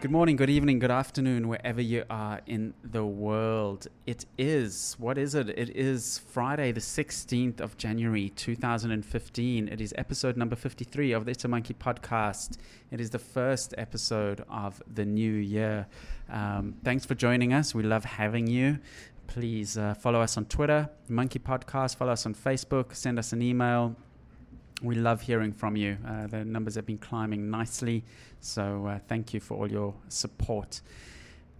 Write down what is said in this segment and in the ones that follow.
Good morning, good evening, good afternoon, wherever you are in the world. It is, what is it? It is Friday, the 16th of January, 2015. It is episode number 53 of the It's a Monkey podcast. It is the first episode of the new year. Um, thanks for joining us. We love having you. Please uh, follow us on Twitter, Monkey Podcast, follow us on Facebook, send us an email, we love hearing from you. Uh, the numbers have been climbing nicely, so uh, thank you for all your support.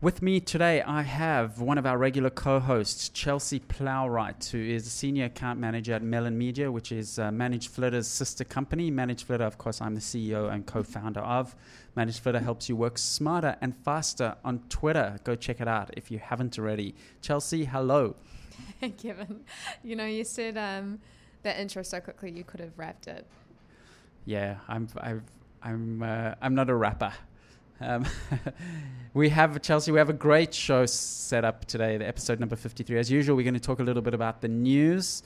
With me today, I have one of our regular co hosts, Chelsea Plowright, who is a senior account manager at Melon Media, which is uh, Managed Flitter's sister company. Managed Flitter, of course, I'm the CEO and co founder of. Managed Flitter helps you work smarter and faster on Twitter. Go check it out if you haven't already. Chelsea, hello. Kevin, you know, you said. Um that intro so quickly you could have rapped it. Yeah, I'm I've, I'm uh, I'm not a rapper. Um, we have Chelsea. We have a great show set up today. The episode number fifty-three. As usual, we're going to talk a little bit about the news,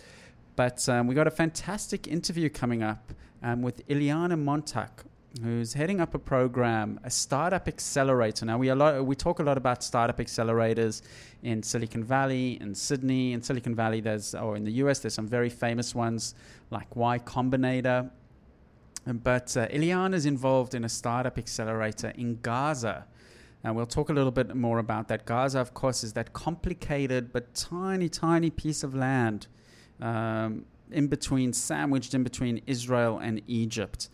but um, we got a fantastic interview coming up um, with Iliana Montauk who's heading up a program, a startup accelerator. Now we a lot we talk a lot about startup accelerators in Silicon Valley, in Sydney, in Silicon Valley. There's or in the US, there's some very famous ones like Y Combinator. But uh, Iliana is involved in a startup accelerator in Gaza. And we'll talk a little bit more about that. Gaza, of course, is that complicated but tiny, tiny piece of land um, in between, sandwiched in between Israel and Egypt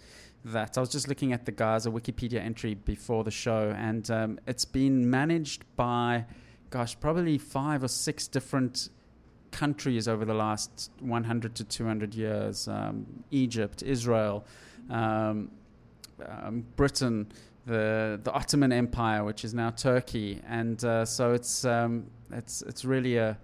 that. I was just looking at the Gaza Wikipedia entry before the show, and um, it's been managed by, gosh, probably five or six different countries over the last 100 to 200 years um, Egypt, Israel, um, um, Britain, the, the Ottoman Empire, which is now Turkey. And uh, so it's, um, it's, it's really a,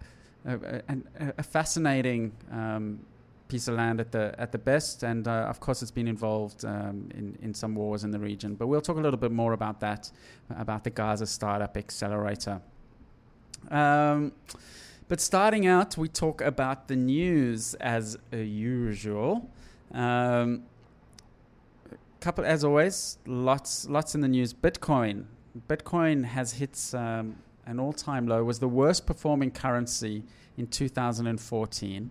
a, a, a fascinating um, piece of land at the at the best, and uh, of course it's been involved um, in in some wars in the region. But we'll talk a little bit more about that, about the Gaza startup accelerator. Um, but starting out, we talk about the news as usual. Um, couple, as always, lots lots in the news. Bitcoin, Bitcoin has hit um, an all-time low. Was the worst performing currency in 2014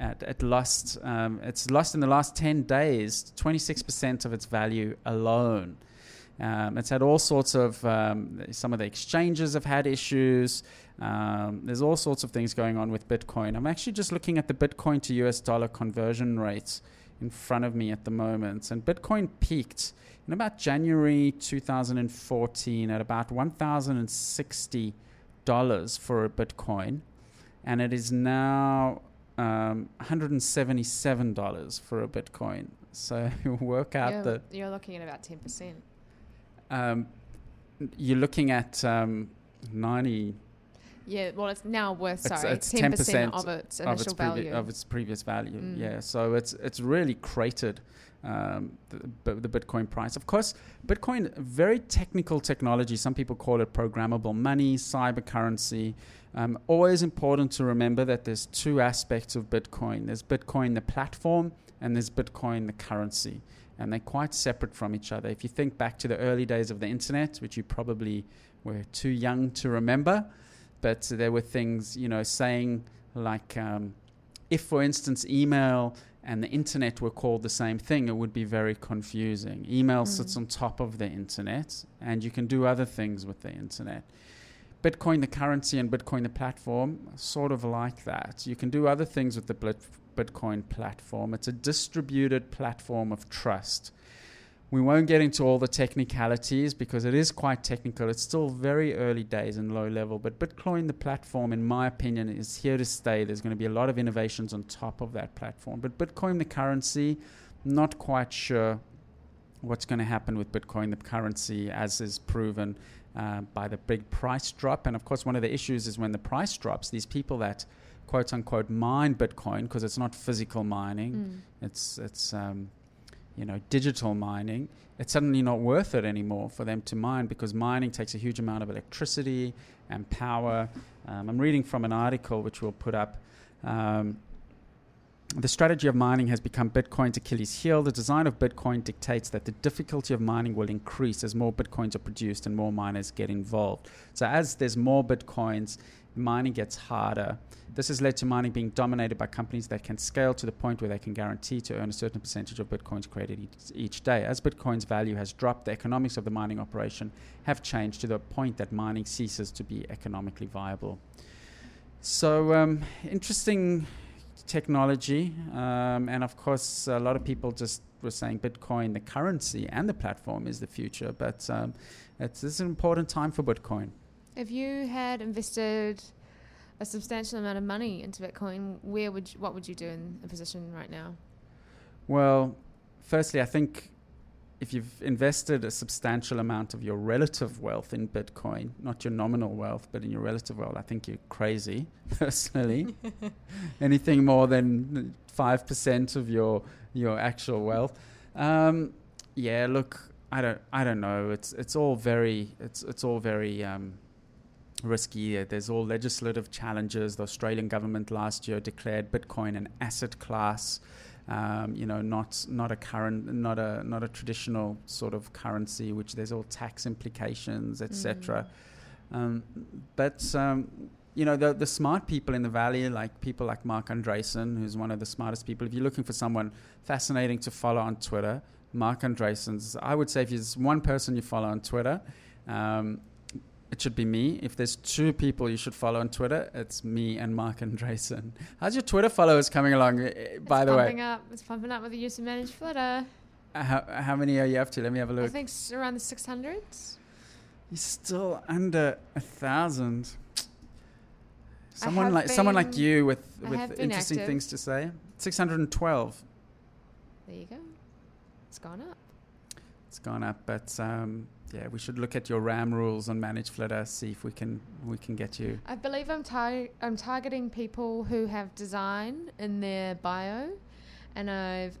at, at lost, um, it's lost in the last 10 days 26% of its value alone. Um, it's had all sorts of, um, some of the exchanges have had issues. Um, there's all sorts of things going on with Bitcoin. I'm actually just looking at the Bitcoin to US dollar conversion rates in front of me at the moment. And Bitcoin peaked in about January 2014 at about $1,060 for a Bitcoin. And it is now um, $177 for a Bitcoin. So work out you're, the. You're looking at about 10%. Um, you're looking at um, 90. Yeah, well, it's now worth sorry, it's, ten percent of its initial of its value of its previous value. Mm. Yeah, so it's it's really cratered um, the, the Bitcoin price. Of course, Bitcoin very technical technology. Some people call it programmable money, cyber currency. Um, always important to remember that there's two aspects of Bitcoin. There's Bitcoin the platform, and there's Bitcoin the currency and they're quite separate from each other. If you think back to the early days of the internet, which you probably were too young to remember, but there were things, you know, saying like, um, if, for instance, email and the internet were called the same thing, it would be very confusing. Email mm. sits on top of the internet, and you can do other things with the internet. Bitcoin, the currency, and Bitcoin, the platform, sort of like that. You can do other things with the Bitcoin platform. It's a distributed platform of trust. We won't get into all the technicalities because it is quite technical. It's still very early days and low level, but Bitcoin, the platform, in my opinion, is here to stay. There's going to be a lot of innovations on top of that platform. But Bitcoin, the currency, not quite sure what's going to happen with Bitcoin, the currency, as is proven uh, by the big price drop. And of course, one of the issues is when the price drops, these people that quote unquote mine Bitcoin, because it's not physical mining, mm. it's, it's um, you know, digital mining, it's suddenly not worth it anymore for them to mine because mining takes a huge amount of electricity and power. Um, I'm reading from an article which we'll put up. Um, the strategy of mining has become Bitcoin's Achilles heel. The design of Bitcoin dictates that the difficulty of mining will increase as more Bitcoins are produced and more miners get involved. So, as there's more Bitcoins, mining gets harder. This has led to mining being dominated by companies that can scale to the point where they can guarantee to earn a certain percentage of Bitcoins created each, day. As Bitcoin's value has dropped, the economics of the mining operation have changed to the point that mining ceases to be economically viable. So, um, interesting technology. Um, and of course, a lot of people just were saying Bitcoin, the currency and the platform, is the future. But um, it's, it's an important time for Bitcoin. If you had invested a substantial amount of money into Bitcoin, where would you, what would you do in a position right now? Well, firstly, I think if you've invested a substantial amount of your relative wealth in Bitcoin, not your nominal wealth, but in your relative wealth, I think you're crazy, personally. Anything more than 5% of your, your actual wealth. Um, yeah, look, I don't, I don't know. It's, it's all very, it's, it's all very, um, risky. There's all legislative challenges. The Australian government last year declared Bitcoin an asset class. Um, you know, not not a current, not a not a traditional sort of currency, which there's all tax implications, etc. Mm. Um, but um, you know, the the smart people in the valley, like people like Marc Andreessen, who's one of the smartest people. If you're looking for someone fascinating to follow on Twitter, Marc Andreessen's. I would say if there's one person you follow on Twitter, um, it should be me. If there's two people you should follow on Twitter, it's me and Marc Andreessen. How's your Twitter followers coming along, eh, eh, by it's the way? Up. It's pumping up with the use of managed Flitter. Uh, how, how many are you up to? Let me have a look. I think it's around the 600s. You're still under a thousand. Someone like someone like you with, with interesting active. things to say. 612. There you go. It's gone up. It's gone up, but um, yeah, we should look at your RAM rules on Manage Flitter, see if we can we can get you. I believe I'm tar- I'm targeting people who have design in their bio, and I've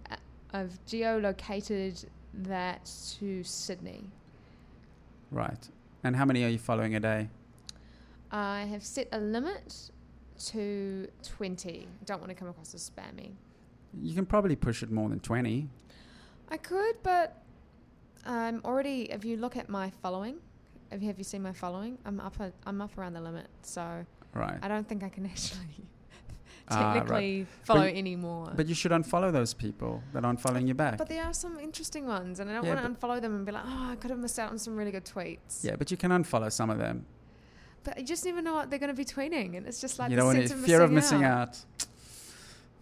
I've geolocated that to Sydney. Right, and how many are you following a day? I have set a limit to twenty. Don't want to come across as spammy. You can probably push it more than twenty. I could, but I'm already. If you look at my following, have you, have you seen my following? I'm up. A, I'm up around the limit, so right. I don't think I can actually technically ah, right. follow but, anymore. But you should unfollow those people that aren't following you back. But there are some interesting ones, and I don't yeah, want to unfollow them and be like, oh, I could have missed out on some really good tweets. Yeah, but you can unfollow some of them. But you just never know what they're going to be tweeting, and it's just like you don't want fear of missing out. out.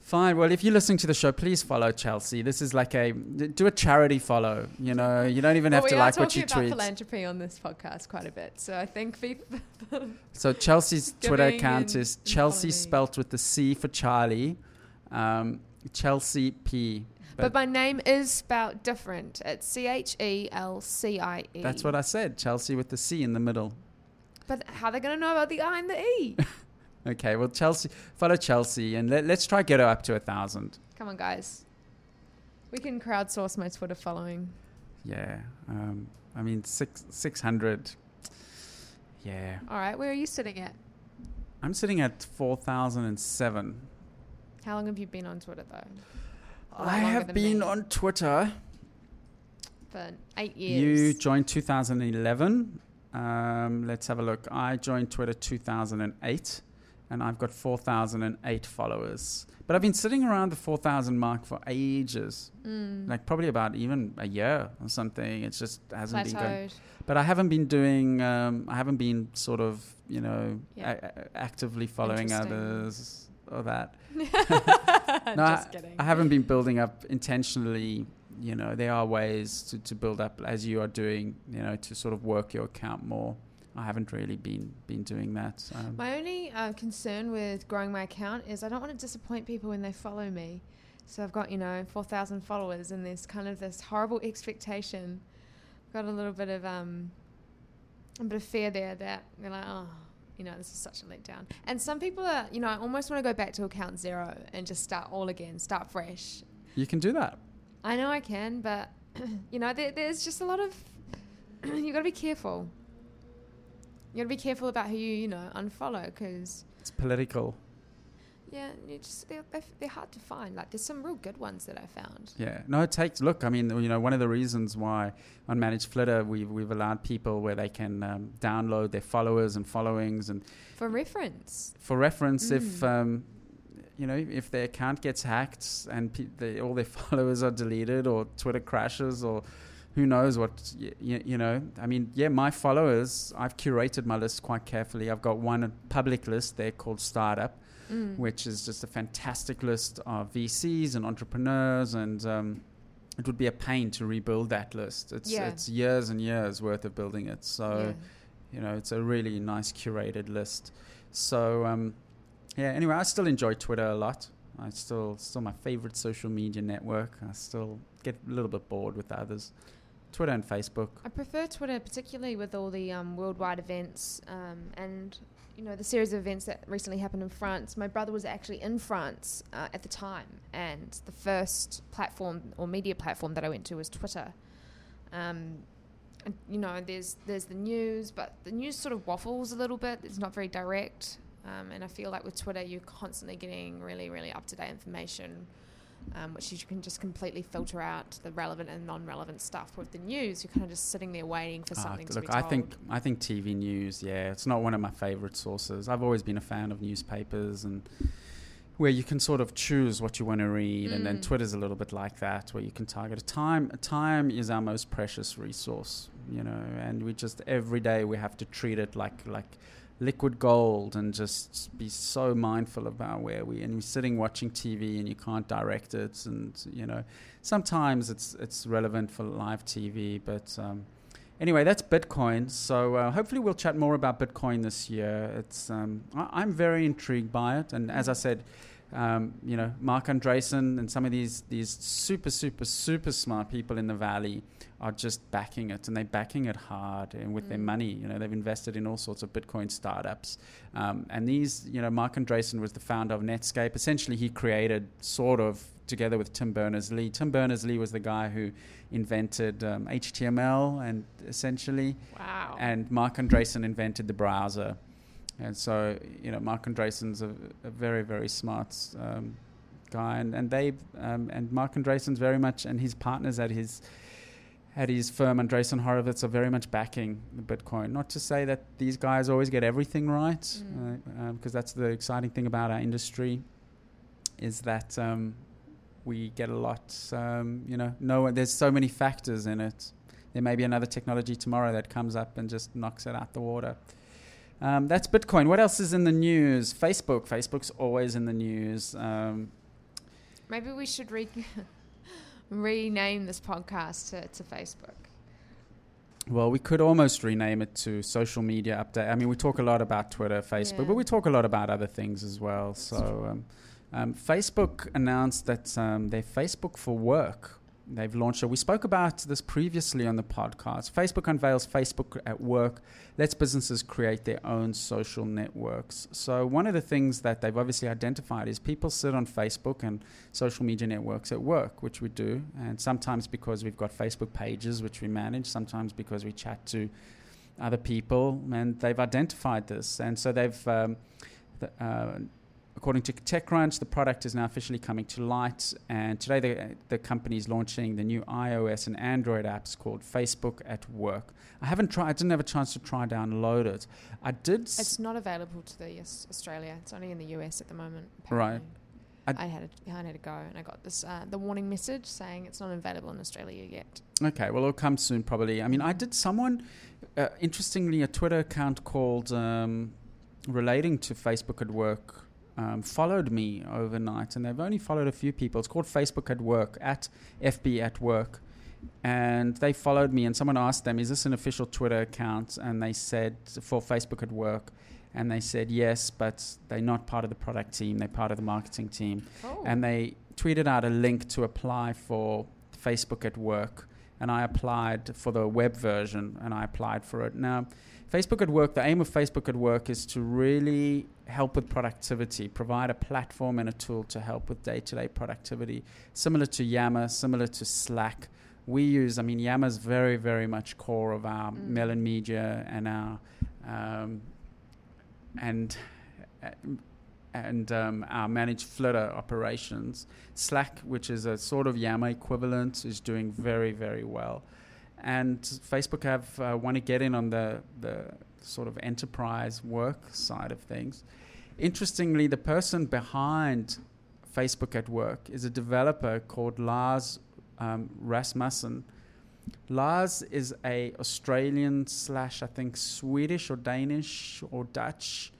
Fine. Well, if you're listening to the show, please follow Chelsea. This is like a do a charity follow. You know, you don't even have to like what you tweet. We are about philanthropy on this podcast quite a bit, so I think. so Chelsea's Twitter account is Chelsea spelt with the C for Charlie, um, Chelsea P. But, but, my name is spelt different. It's C H E L C I E. That's what I said. Chelsea with the C in the middle. But how are they going to know about the I and the E? Okay, well, Chelsea, follow Chelsea, and let, us try get her up to a thousand. Come on, guys. We can crowdsource my Twitter following. Yeah, um, I mean six six hundred. Yeah. All right, where are you sitting at? I'm sitting at four thousand and seven. How long have you been on Twitter though? I have been me? on Twitter for eight years. You joined 2011. Um, let's have a look. I joined Twitter 2008 and I've got 4,008 followers. But I've been sitting around the 4,000 mark for ages, mm. like probably about even a year or something. It just hasn't Plateaued. been going. But I haven't been doing, um, I haven't been sort of, you know, yeah. a- actively following others or that. no, just I, kidding. I haven't been building up intentionally. You know, there are ways to, to build up as you are doing, you know, to sort of work your account more. I haven't really been been doing that. Um, my only uh, concern with growing my account is I don't want to disappoint people when they follow me. So I've got you know four thousand followers, and there's kind of this horrible expectation. I've got a little bit of um, a bit of fear there that they're like, oh, you know, this is such a letdown. And some people are, you know, I almost want to go back to account zero and just start all again, start fresh. You can do that. I know I can, but you know, there, there's just a lot of you've got to be careful you got to be careful about who you, you know, unfollow because it's political. Yeah, you just they're, they're, hard to find. Like there's some real good ones that I found. Yeah, no, it takes. Look, I mean, you know, one of the reasons why on Managed Flitter we've we've allowed people where they can um, download their followers and followings and For reference. for reference, if Mm. um, you know, if their account gets hacked and pe- they, all their followers are deleted or Twitter crashes or who knows what y- y- you know. I mean, yeah, my followers. I've curated my list quite carefully. I've got one public list there called Startup Mm. which is just a fantastic list of VCs and entrepreneurs, and um, it would be a pain to rebuild that list. It's Yeah. it's years and years worth of building it. So yeah. you know, it's a really nice curated list. So um, yeah. Anyway, I still enjoy Twitter a lot. I still still my favorite social media network. I still get a little bit bored with the others. Twitter and Facebook. I prefer Twitter, particularly with all the um, worldwide events um, and you know the series of events that recently happened in France. My brother was actually in France uh, at the time, and the first platform or media platform that I went to was Twitter. Um, and you know, there's there's the news, but the news sort of waffles a little bit. It's not very direct, um, and I feel like with Twitter, you're constantly getting really, really up to date information um, which you can just completely filter out the relevant and non-relevant stuff. With the news, you're kind of just sitting there waiting for Ah, something to look, be told. I think I think TV news. Yeah, it's not one of my favorite sources. I've always been a fan of newspapers and where you can sort of choose what you want to read, and then Mm. Twitter's a little bit like that, where you can target a time. Time is our most precious resource, you know, and we just every day we have to treat it like like liquid gold and just be so mindful about where we and you're sitting watching TV and you can't direct it and you know sometimes it's it's relevant for live TV but um, anyway that's Bitcoin. So uh, hopefully we'll chat more about Bitcoin this year. It's um, I, I'm very intrigued by it. And as I said um, you know Marc Andreessen and some of these these super super super smart people in the valley are just backing it and they're backing it hard and with their Mm. money you know they've invested in all sorts of bitcoin startups um, and these you know marc andreessen was the founder of netscape essentially he created sort of together with tim berners-lee tim berners-lee was the guy who invented um, html and essentially wow. and Marc Andreessen invented the browser. And so, you know, Marc Andreessen's a, a very, very smart um, guy, and and they um, and Marc Andreessen's very much, and his partners at his at his firm, Andreessen Horowitz, are very much backing the Bitcoin. Not to say that these guys always get everything right, because Mm. uh, because that's the exciting thing about our industry, is that um, we get a lot. Um, you know, no, there's so many factors in it there may be another technology tomorrow that comes up and just knocks it out the water. Um, that's Bitcoin. What else is in the news? Facebook. Facebook's always in the news. Um, Maybe we should re- rename this podcast to, to Facebook. well, we could almost rename it to social media update. I mean, we talk a lot about Twitter, Facebook, Yeah. but we talk a lot about other things as well. So, um, um, Facebook announced that um, their Facebook for Work. They've launched it. We spoke about this previously on the podcast. Facebook unveils Facebook at Work, lets businesses create their own social networks. So, one of the things that they've obviously identified is people sit on Facebook and social media networks at work, which we do. And sometimes because we've got Facebook pages, which we manage, sometimes because we chat to other people, and they've identified this. And so they've, um, uh, according to TechCrunch, the product is now officially coming to light. And today, the, the company is launching the new iOS and Android apps called Facebook at Work. I haven't tried, I didn't have a chance to try and download it. I did. s- It's not available to the US, Australia. It's only in the US at the moment. Right. I- I, had a, I had to go, and I got this uh, the warning message saying it's not available in Australia yet. Okay, well, it'll come soon, probably. I mean, I did someone, uh, interestingly, a Twitter account called um, relating to Facebook at Work um, followed me overnight, and they've only followed a few people. It's called Facebook at Work, at FB at Work. And they followed me, and someone asked them, Is this an official Twitter account? And they said, For Facebook at Work. And they said, Yes, but they're not part of the product team, they're part of the marketing team Oh. and they tweeted out a link to apply for Facebook at Work. And I applied for the web version and I applied for it. Now, Facebook at Work, the aim of Facebook at Work is to really help with productivity, provide a platform and a tool to help with day to day productivity, similar to Yammer, similar to Slack. We use, I mean, Yammer is very, very much core of our Mm. Melon Media and our, um, and, and um, our managed Flitter operations. Slack, which is a sort of Yammer equivalent, is doing very, very well. And Facebook have uh, want to get in on the, the sort of enterprise work side of things. Interestingly, the person behind Facebook at Work is a developer called Lars um, Rasmussen. Lars is a Australian slash I think Swedish or Danish or Dutch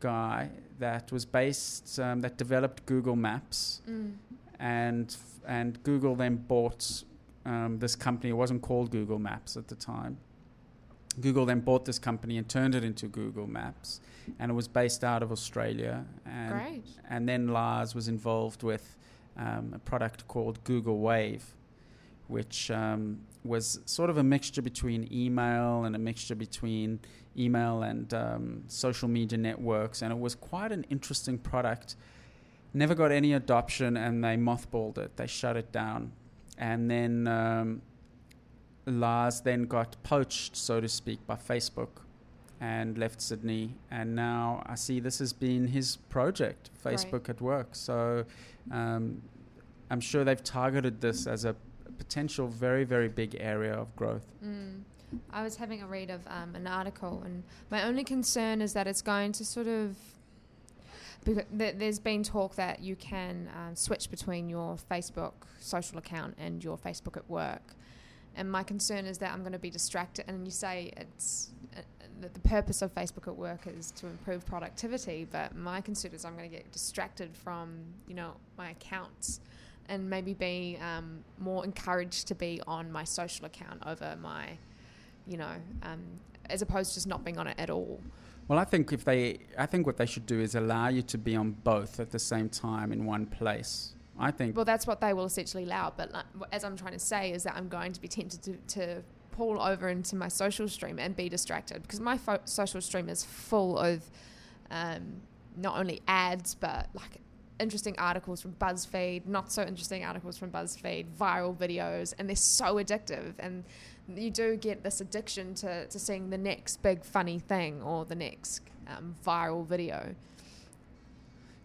guy that was based um, that developed Google Maps, Mm. and and Google then bought um, this company. It wasn't called Google Maps at the time. Google then bought this company and turned it into Google Maps, and it was based out of Australia. And Great. and then Lars was involved with um, a product called Google Wave, which um, was sort of a mixture between email and a mixture between email and um, social media networks, and it was quite an interesting product. Never got any adoption, and they mothballed it. They shut it down, and then um, Lars then got poached, so to speak, by Facebook and left Sydney. And now I see this has been his project, Right. Facebook at Work. So um, I'm sure they've targeted this as a potential very, very big area of growth. Mm. I was having a read of um, an article, and my only concern is that it's going to sort of. Because th- there's been talk that you can um, switch between your Facebook social account and your Facebook at work. And my concern is that I'm going to be distracted. And you say it's uh, that the purpose of Facebook at work is to improve productivity, but my concern is I'm going to get distracted from you know my accounts and maybe be um, more encouraged to be on my social account over my, you know, um, as opposed to just not being on it at all. Well, I think if they, I think what they should do is allow you to be on both at the same time in one place. I think Well, that's what they will essentially allow. But like, as I'm trying to say, is that I'm going to be tempted to, to pull over into my social stream and be distracted because my fo- social stream is full of um, not only ads but like interesting articles from BuzzFeed, not so interesting articles from BuzzFeed, viral videos, and they're so addictive. And you do get this addiction to, to seeing the next big funny thing or the next um, viral video.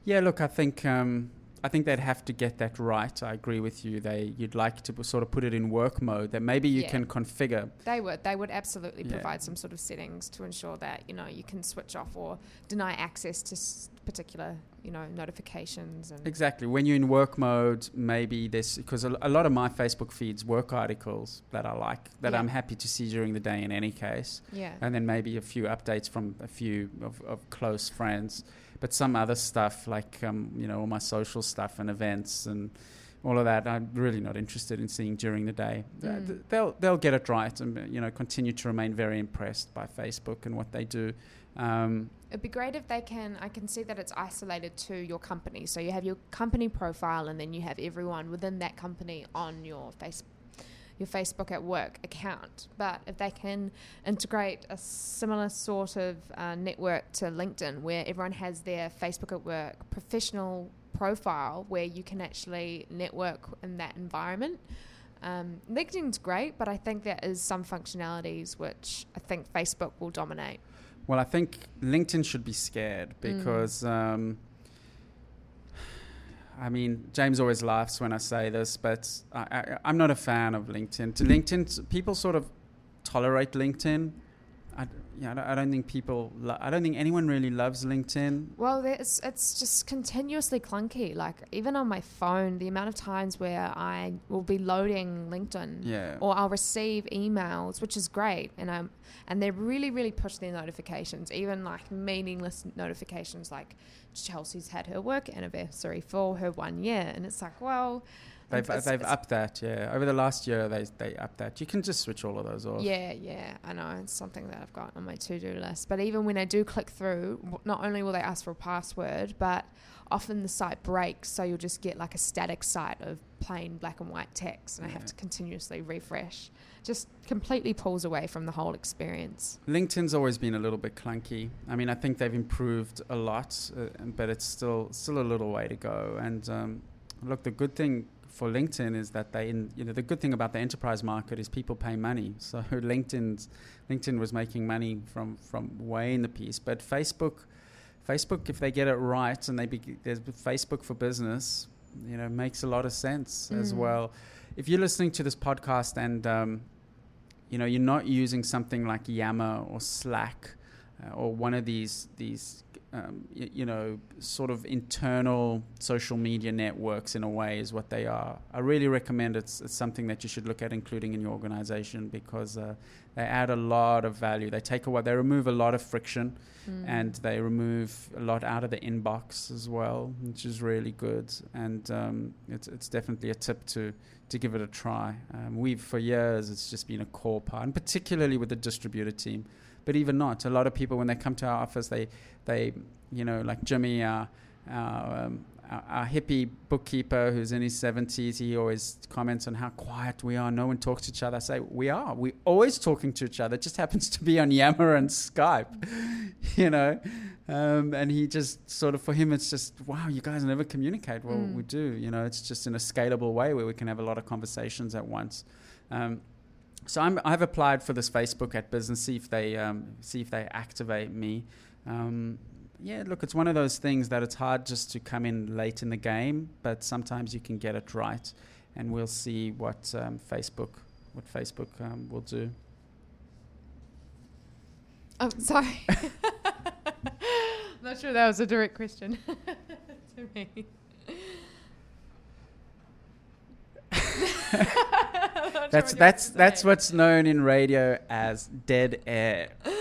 Yeah, look, I think um, I think they'd have to get that right. I agree with you. They you'd like to sort of put it in work mode that maybe you Yeah. can configure. They would. They would absolutely Yeah. provide some sort of settings to ensure that you know you can switch off or deny access to s- particular you know notifications and Exactly. When you're in work mode, maybe this because a, a lot of my Facebook feeds work articles that I like that Yeah. I'm happy to see during the day in any case, yeah. and then maybe a few updates from a few of, of close friends. But some other stuff like um, you know all my social stuff and events and all of that, I'm really not interested in seeing during the day. Mm. th- They'll they'll get it right and you know continue to remain very impressed by Facebook and what they do. Um, It'd be great if they can. I can see that it's isolated to your company. So you have your company profile, and then you have everyone within that company on your face, your Facebook at Work account. But if they can integrate a similar sort of uh, network to LinkedIn, where everyone has their Facebook at Work professional profile, where you can actually network in that environment. Um, LinkedIn's great, but I think there is some functionalities which I think Facebook will dominate. Well, I think LinkedIn should be scared Mm. because, um, I mean, James always laughs when I say this, but I, I'm not a fan of LinkedIn. To LinkedIn, people sort of tolerate LinkedIn. I, yeah, I don't- I don't think people. Lo- I don't think anyone really loves LinkedIn. Well, it's it's just continuously clunky. Like even on my phone, the amount of times where I will be loading LinkedIn, Yeah. or I'll receive emails, which is great, and um, and they really really push their notifications, even like meaningless notifications, like Chelsea's had her work anniversary for her one year, and it's like, well, They've, it's- they've it's- upped that, yeah. Over the last year, they they upped that. You can just switch all of those off. Yeah, yeah, I know. It's something that I've got on my to do list. But even when I do click through, not only will they ask for a password, but often the site breaks, so you'll just get like a static site of plain black and white text, and I have to continuously refresh. Just completely pulls away from the whole experience. LinkedIn's always been a little bit clunky. I mean, I think they've improved a lot, uh, but it's still still a little way to go. And um, look, the good thing for LinkedIn is that they, in, you know, the good thing about the enterprise market is people pay money. So LinkedIn's LinkedIn was making money from from way in the piece, but Facebook. Facebook, if they get it right, and they be, there's Facebook for business, you know, makes a lot of sense as Mm. well. If you're listening to this podcast and um, you know you're not using something like Yammer or Slack uh, or one of these these um, y- you know sort of internal social media networks in a way is what they are. I really recommend it's, it's something that you should look at including in your organization because uh, they add a lot of value. They take away, they remove a lot of friction Mm. and they remove a lot out of the inbox as well, which is really good. And um, it's it's definitely a tip to to give it a try. Um, we've for years it's just been a core part, and particularly with the distributor team. But even not, a lot of people when they come to our office, they they you know like Jimmy, our our, um, our, our hippie bookkeeper who's in his seventies, he always comments on how quiet we are. No one talks to each other. I say we are. We're always talking to each other. It just happens to be on Yammer and Skype, you know. Um, and he just sort of for him, it's just wow, you guys never communicate. Well, Mm. we do. You know, it's just in a scalable way where we can have a lot of conversations at once. Um, so I'm, I've applied for this Facebook at business. See if they um, see if they activate me. Um, yeah, look, it's one of those things that it's hard just to come in late in the game, but sometimes you can get it right, and we'll see what um, Facebook what Facebook um, will do. Oh, sorry. I'm Not sure that was a direct question to me. I'm not sure That's that's that's what's known in radio as dead air. Do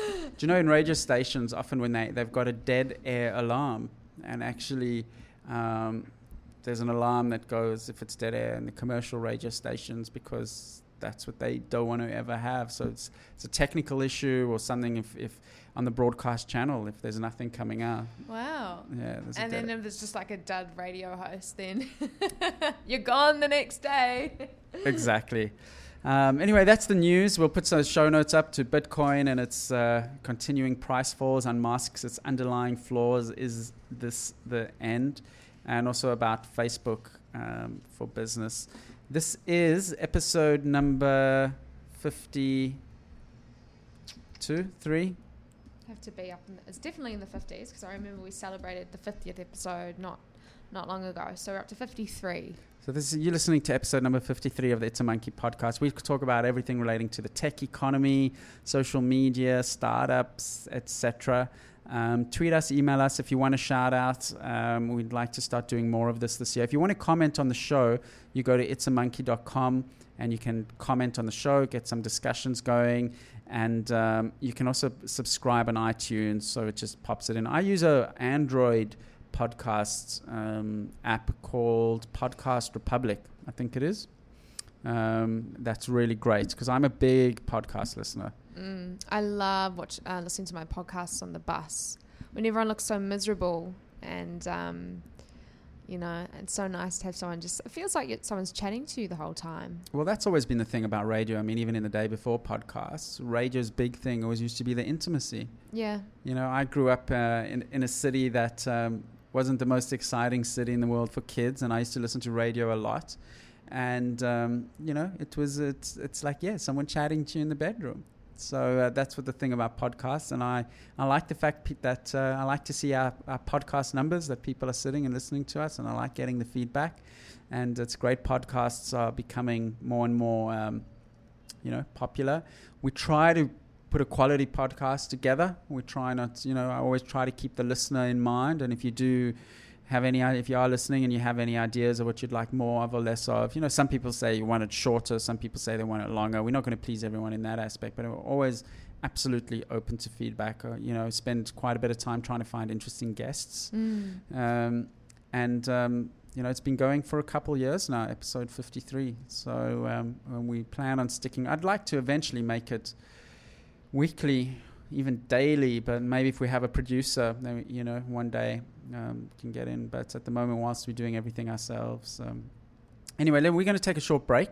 you know in radio stations often when they they've got a dead air alarm and actually um, there's an alarm that goes if it's dead air in the commercial radio stations because that's what they don't want to ever have. So it's it's a technical issue or something if, if on the broadcast channel if there's nothing coming out. Wow. Yeah, there's And then if it's just like a dud radio host, then you're gone the next day. exactly. Um, anyway, that's the news. We'll put some show notes up to Bitcoin and its uh, continuing price falls, unmasks its underlying flaws. Is this the end? And also about Facebook um, for business. This is episode number 52, 3. Have to be up in the, it's definitely in the 50s because I remember we celebrated the 50th episode not not long ago. So we're up to 53. So this is you're listening to episode number 53 of the It's a Monkey podcast. We talk about everything relating to the tech economy, social media, startups, etc. Um, tweet us, email us if you want a shout out. Um, we'd like to start doing more of this this year. If you want to comment on the show, you go to it'samonkey.com and you can comment on the show, get some discussions going, and um, you can also subscribe on iTunes, so it just pops it in. I use a Android podcast um, app called Podcast Republic, I think it is. Um, that's really great because I'm a big podcast listener. Mm, I love watch, uh, listening to my podcasts on the bus when everyone looks so miserable and um, you know it's so nice to have someone just it feels like someone's chatting to you the whole time. Well, that's always been the thing about radio. I mean, even in the day before podcasts, radio's big thing always used to be the intimacy. Yeah. You know, I grew up uh, in, in a city that um, wasn't the most exciting city in the world for kids, and I used to listen to radio a lot. And um, you know, it was it's it's like yeah, someone chatting to you in the bedroom. So uh, that's what the thing about podcasts, and I, I like the fact that uh, I like to see our, our podcast numbers that people are sitting and listening to us, and I like getting the feedback. And it's great. Podcasts are becoming more and more, um, you know, popular. We try to put a quality podcast together. We try not, you know, I always try to keep the listener in mind. And if you do have any, if you are listening and you have any ideas of what you'd like more of or less of, you know, some people say you want it shorter, some people say they want it longer. We're not going to please everyone in that aspect, but we're always absolutely open to feedback. Or, you know, spend quite a bit of time trying to find interesting guests. Mm. Um, and um, you know, it's been going for a couple years now, episode 53. So um, we plan on sticking. I'd like to eventually make it weekly, even daily. But maybe if we have a producer, then you know, one day um, can get in. But at the moment, whilst we're doing everything ourselves. Um, anyway, we're going to take a short break,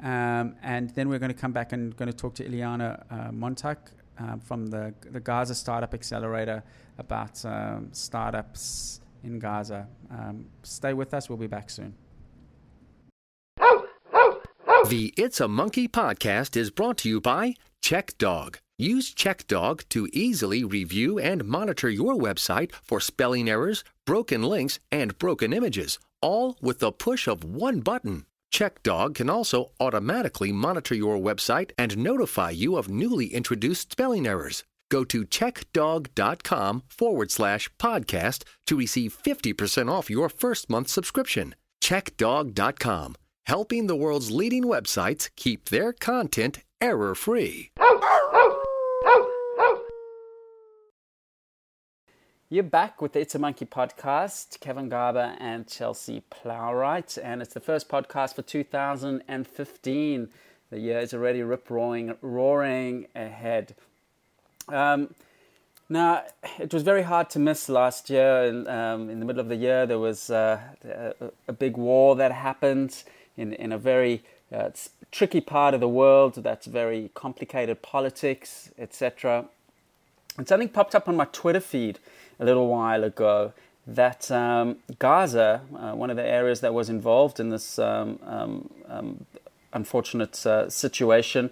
um, and then we're going to come back and going to talk to Iliana uh, Montauk um, from the the Gaza Startup Accelerator about um, startups in Gaza. Um, stay with us. We'll be back soon. The It's a Monkey podcast is brought to you by CheckDog. Use CheckDog to easily review and monitor your website for spelling errors, broken links, and broken images, all with the push of one button. CheckDog can also automatically monitor your website and notify you of newly introduced spelling errors. Go to checkdog.com forward slash podcast to receive 50% off your first month subscription. Checkdog.com, helping the world's leading websites keep their content error free. You're back with the It's a Monkey podcast, Kevin Garber and Chelsea Plowright, and it's the first podcast for 2015. The year is already rip roaring, roaring ahead. Um, now, it was very hard to miss last year. Um, in the middle of the year, there was uh, a, a, big war that happened in, in a very uh, tricky part of the world that's very complicated politics, etc. And something popped up on my Twitter feed a little while ago that um, Gaza, uh, one of the areas that was involved in this um, um, um unfortunate uh, situation,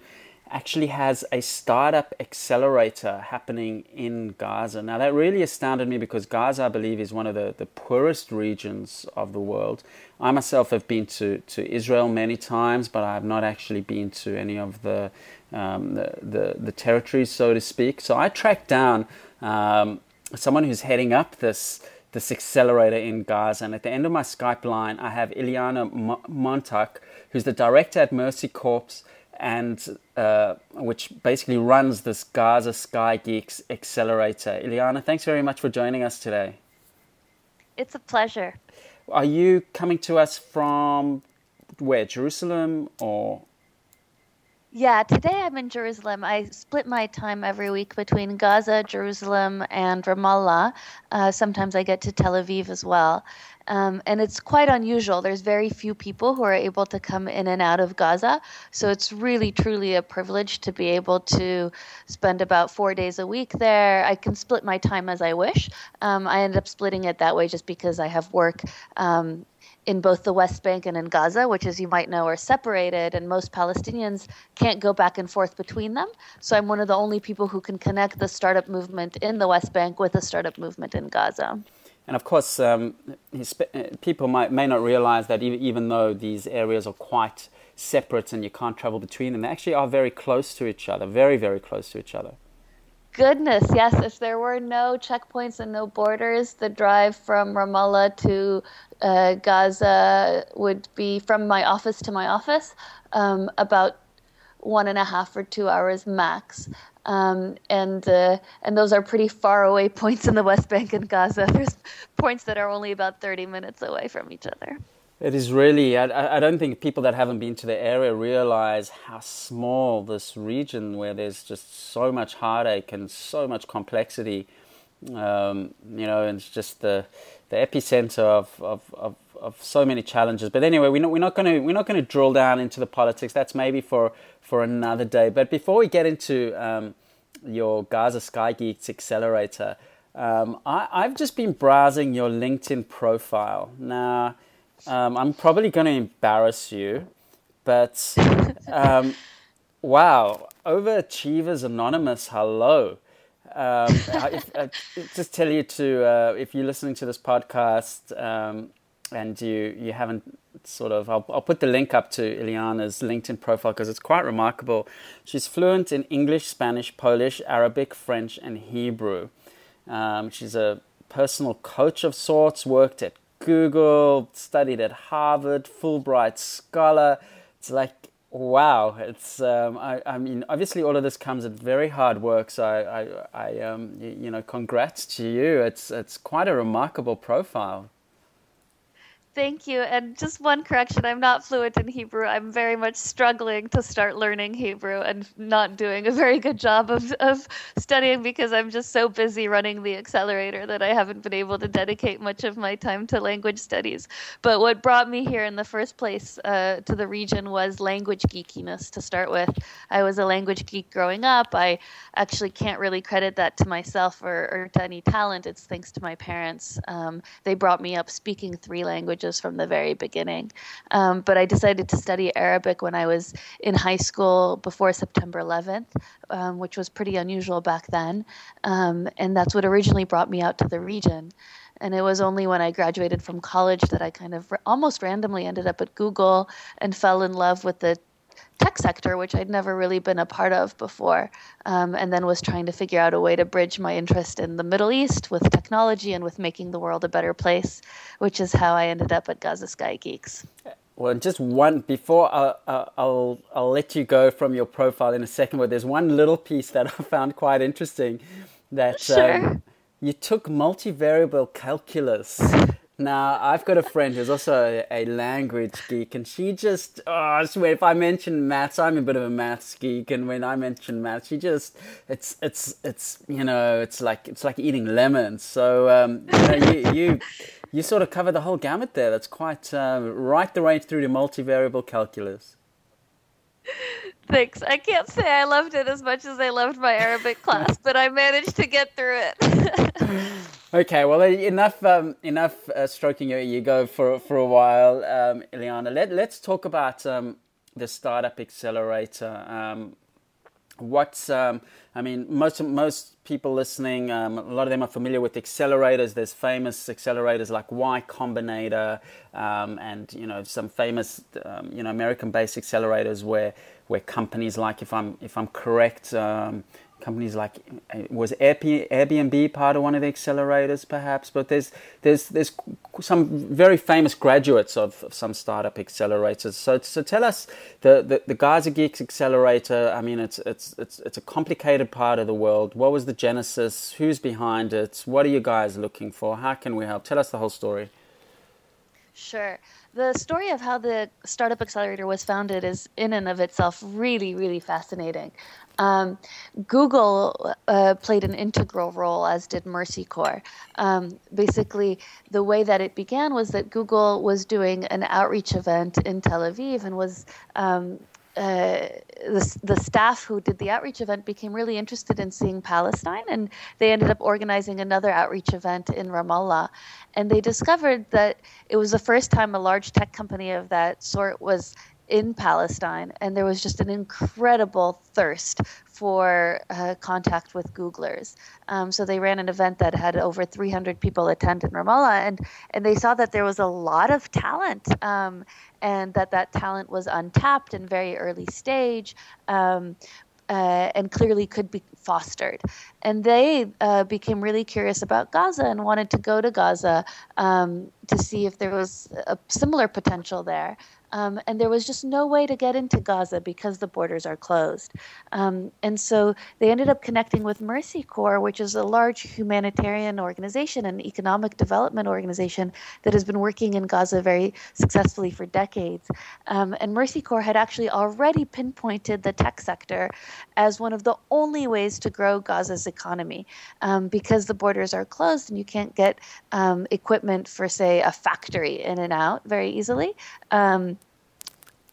actually has a startup accelerator happening in Gaza. Now, that really astounded me because Gaza, I believe, is one of the, the poorest regions of the world. I myself have been to, to Israel many times, but I have not actually been to any of the, um, the, the, the, territories, so to speak. So I tracked down um, someone who's heading up this this accelerator in Gaza. And at the end of my Skype line, I have Iliana Montauk, who's the director at Mercy Corps, and uh, which basically runs this Gaza Sky Geeks accelerator. Iliana, thanks very much for joining us today. It's a pleasure. Are you coming to us from where, Jerusalem or yeah, today I'm in Jerusalem. I split my time every week between Gaza, Jerusalem, and Ramallah. Uh, sometimes I get to Tel Aviv as well. Um, and it's quite unusual. There's very few people who are able to come in and out of Gaza. So it's really, truly a privilege to be able to spend about four days a week there. I can split my time as I wish. Um, I end up splitting it that way just because I have work um, in both the West Bank and in Gaza, which, as you might know, are separated, and most Palestinians can't go back and forth between them. So I'm one of the only people who can connect the startup movement in the West Bank with the startup movement in Gaza. And of course, um, people might, may not realize that even, even though these areas are quite separate and you can't travel between them, they actually are very close to each other, very, very close to each other goodness, yes. If there were no checkpoints and no borders, the drive from Ramallah to uh, Gaza would be from my office to my office um, about one and a half or two hours max. Um, and uh, and those are pretty far away points in the West Bank and Gaza. There's points that are only about 30 minutes away from each other. It is really, I, I don't think people that haven't been to the area realize how small this region, where there's just so much heartache and so much complexity, um, you know, and it's just the, the epicenter of, of, of, of so many challenges. But anyway, we're not, we're not going to we're not going to drill down into the politics. That's maybe for, for another day. But before we get into um, your Gaza Sky Geeks Accelerator, um, I, I've just been browsing your LinkedIn profile. Now, um, I'm probably going to embarrass you, but um, wow, Overachievers Anonymous, hello. Um, if, uh, just tell you to uh, if you're listening to this podcast um, and you you haven't sort of I'll, I'll put the link up to Iliana's LinkedIn profile because it's quite remarkable. She's fluent in English, Spanish, Polish, Arabic, French, and Hebrew. Um, she's a personal coach of sorts. Worked at Google, studied at Harvard, Fulbright scholar. It's like wow. It's um, I, I, mean, obviously, all of this comes at very hard work. So I, I, I um, you know, congrats to you. It's it's quite a remarkable profile. Thank you. And just one correction I'm not fluent in Hebrew. I'm very much struggling to start learning Hebrew and not doing a very good job of, of studying because I'm just so busy running the accelerator that I haven't been able to dedicate much of my time to language studies. But what brought me here in the first place uh, to the region was language geekiness to start with. I was a language geek growing up. I actually can't really credit that to myself or, or to any talent. It's thanks to my parents. Um, they brought me up speaking three languages languages from the very beginning. Um, but I decided to study Arabic when I was in high school before September 11th, um, which was pretty unusual back then. Um, and that's what originally brought me out to the region. And it was only when I graduated from college that I kind of almost randomly ended up at Google and fell in love with the tech sector, which I'd never really been a part of before, um, and then was trying to figure out a way to bridge my interest in the Middle East with technology and with making the world a better place, which is how I ended up at Gaza Sky Geeks. Well, just one before I'll, I'll, I'll let you go from your profile in a second, but there's one little piece that I found quite interesting that sure. um, you took multivariable calculus now, I've got a friend who's also a, language geek, and she just, oh, I swear, if I mention maths, I'm a bit of a maths geek, and when I mention maths, she just, it's, it's, it's, you know, it's like, it's like eating lemons. So, um, you, know, you, you, you, sort of cover the whole gamut there. That's quite, uh, right the way through to multivariable calculus. Thanks. I can't say I loved it as much as I loved my Arabic class, but I managed to get through it. okay, well, enough um, enough uh, stroking your ego for for a while, um, Iliana. Let Let's talk about um, the startup accelerator. Um, what's um, I mean, most most people listening, um, a lot of them are familiar with accelerators. There's famous accelerators like Y Combinator, um, and you know some famous you know American-based accelerators where where companies like, if I'm if I'm correct, companies like uh, was Airbnb part of one of the accelerators, perhaps. But there's there's there's some very famous graduates of, of some startup accelerators. So so tell us the the, the Gaza Geeks accelerator. I mean, it's it's it's it's a complicated part of the world. What was the genesis? Who's behind it? What are you guys looking for? How can we help? Tell us the whole story. Sure the story of how the Startup Accelerator was founded is, in and of itself, really, really fascinating. Um, Google uh, played an integral role, as did Mercy Corps. Um, basically, the way that it began was that Google was doing an outreach event in Tel Aviv and was um, the, the staff who did the outreach event became really interested in seeing Palestine, and they ended up organizing another outreach event in Ramallah. And they discovered that it was the first time a large tech company of that sort was in Palestine, and there was just an incredible thirst for uh, contact with Googlers. Um, so they ran an event that had over 300 people attend in Ramallah, and and they saw that there was a lot of talent, um, and that that talent was untapped and very early stage. Um, uh, and clearly could be fostered. And they uh, became really curious about Gaza and wanted to go to Gaza um, to see if there was a similar potential there. Um, and there was just no way to get into Gaza because the borders are closed. Um, and so they ended up connecting with Mercy Corps, which is a large humanitarian organization and economic development organization that has been working in Gaza very successfully for decades. Um, and Mercy Corps had actually already pinpointed the tech sector as one of the only ways to grow Gaza's economy um, because the borders are closed and you can't get um, equipment for, say, a factory in and out very easily. Um,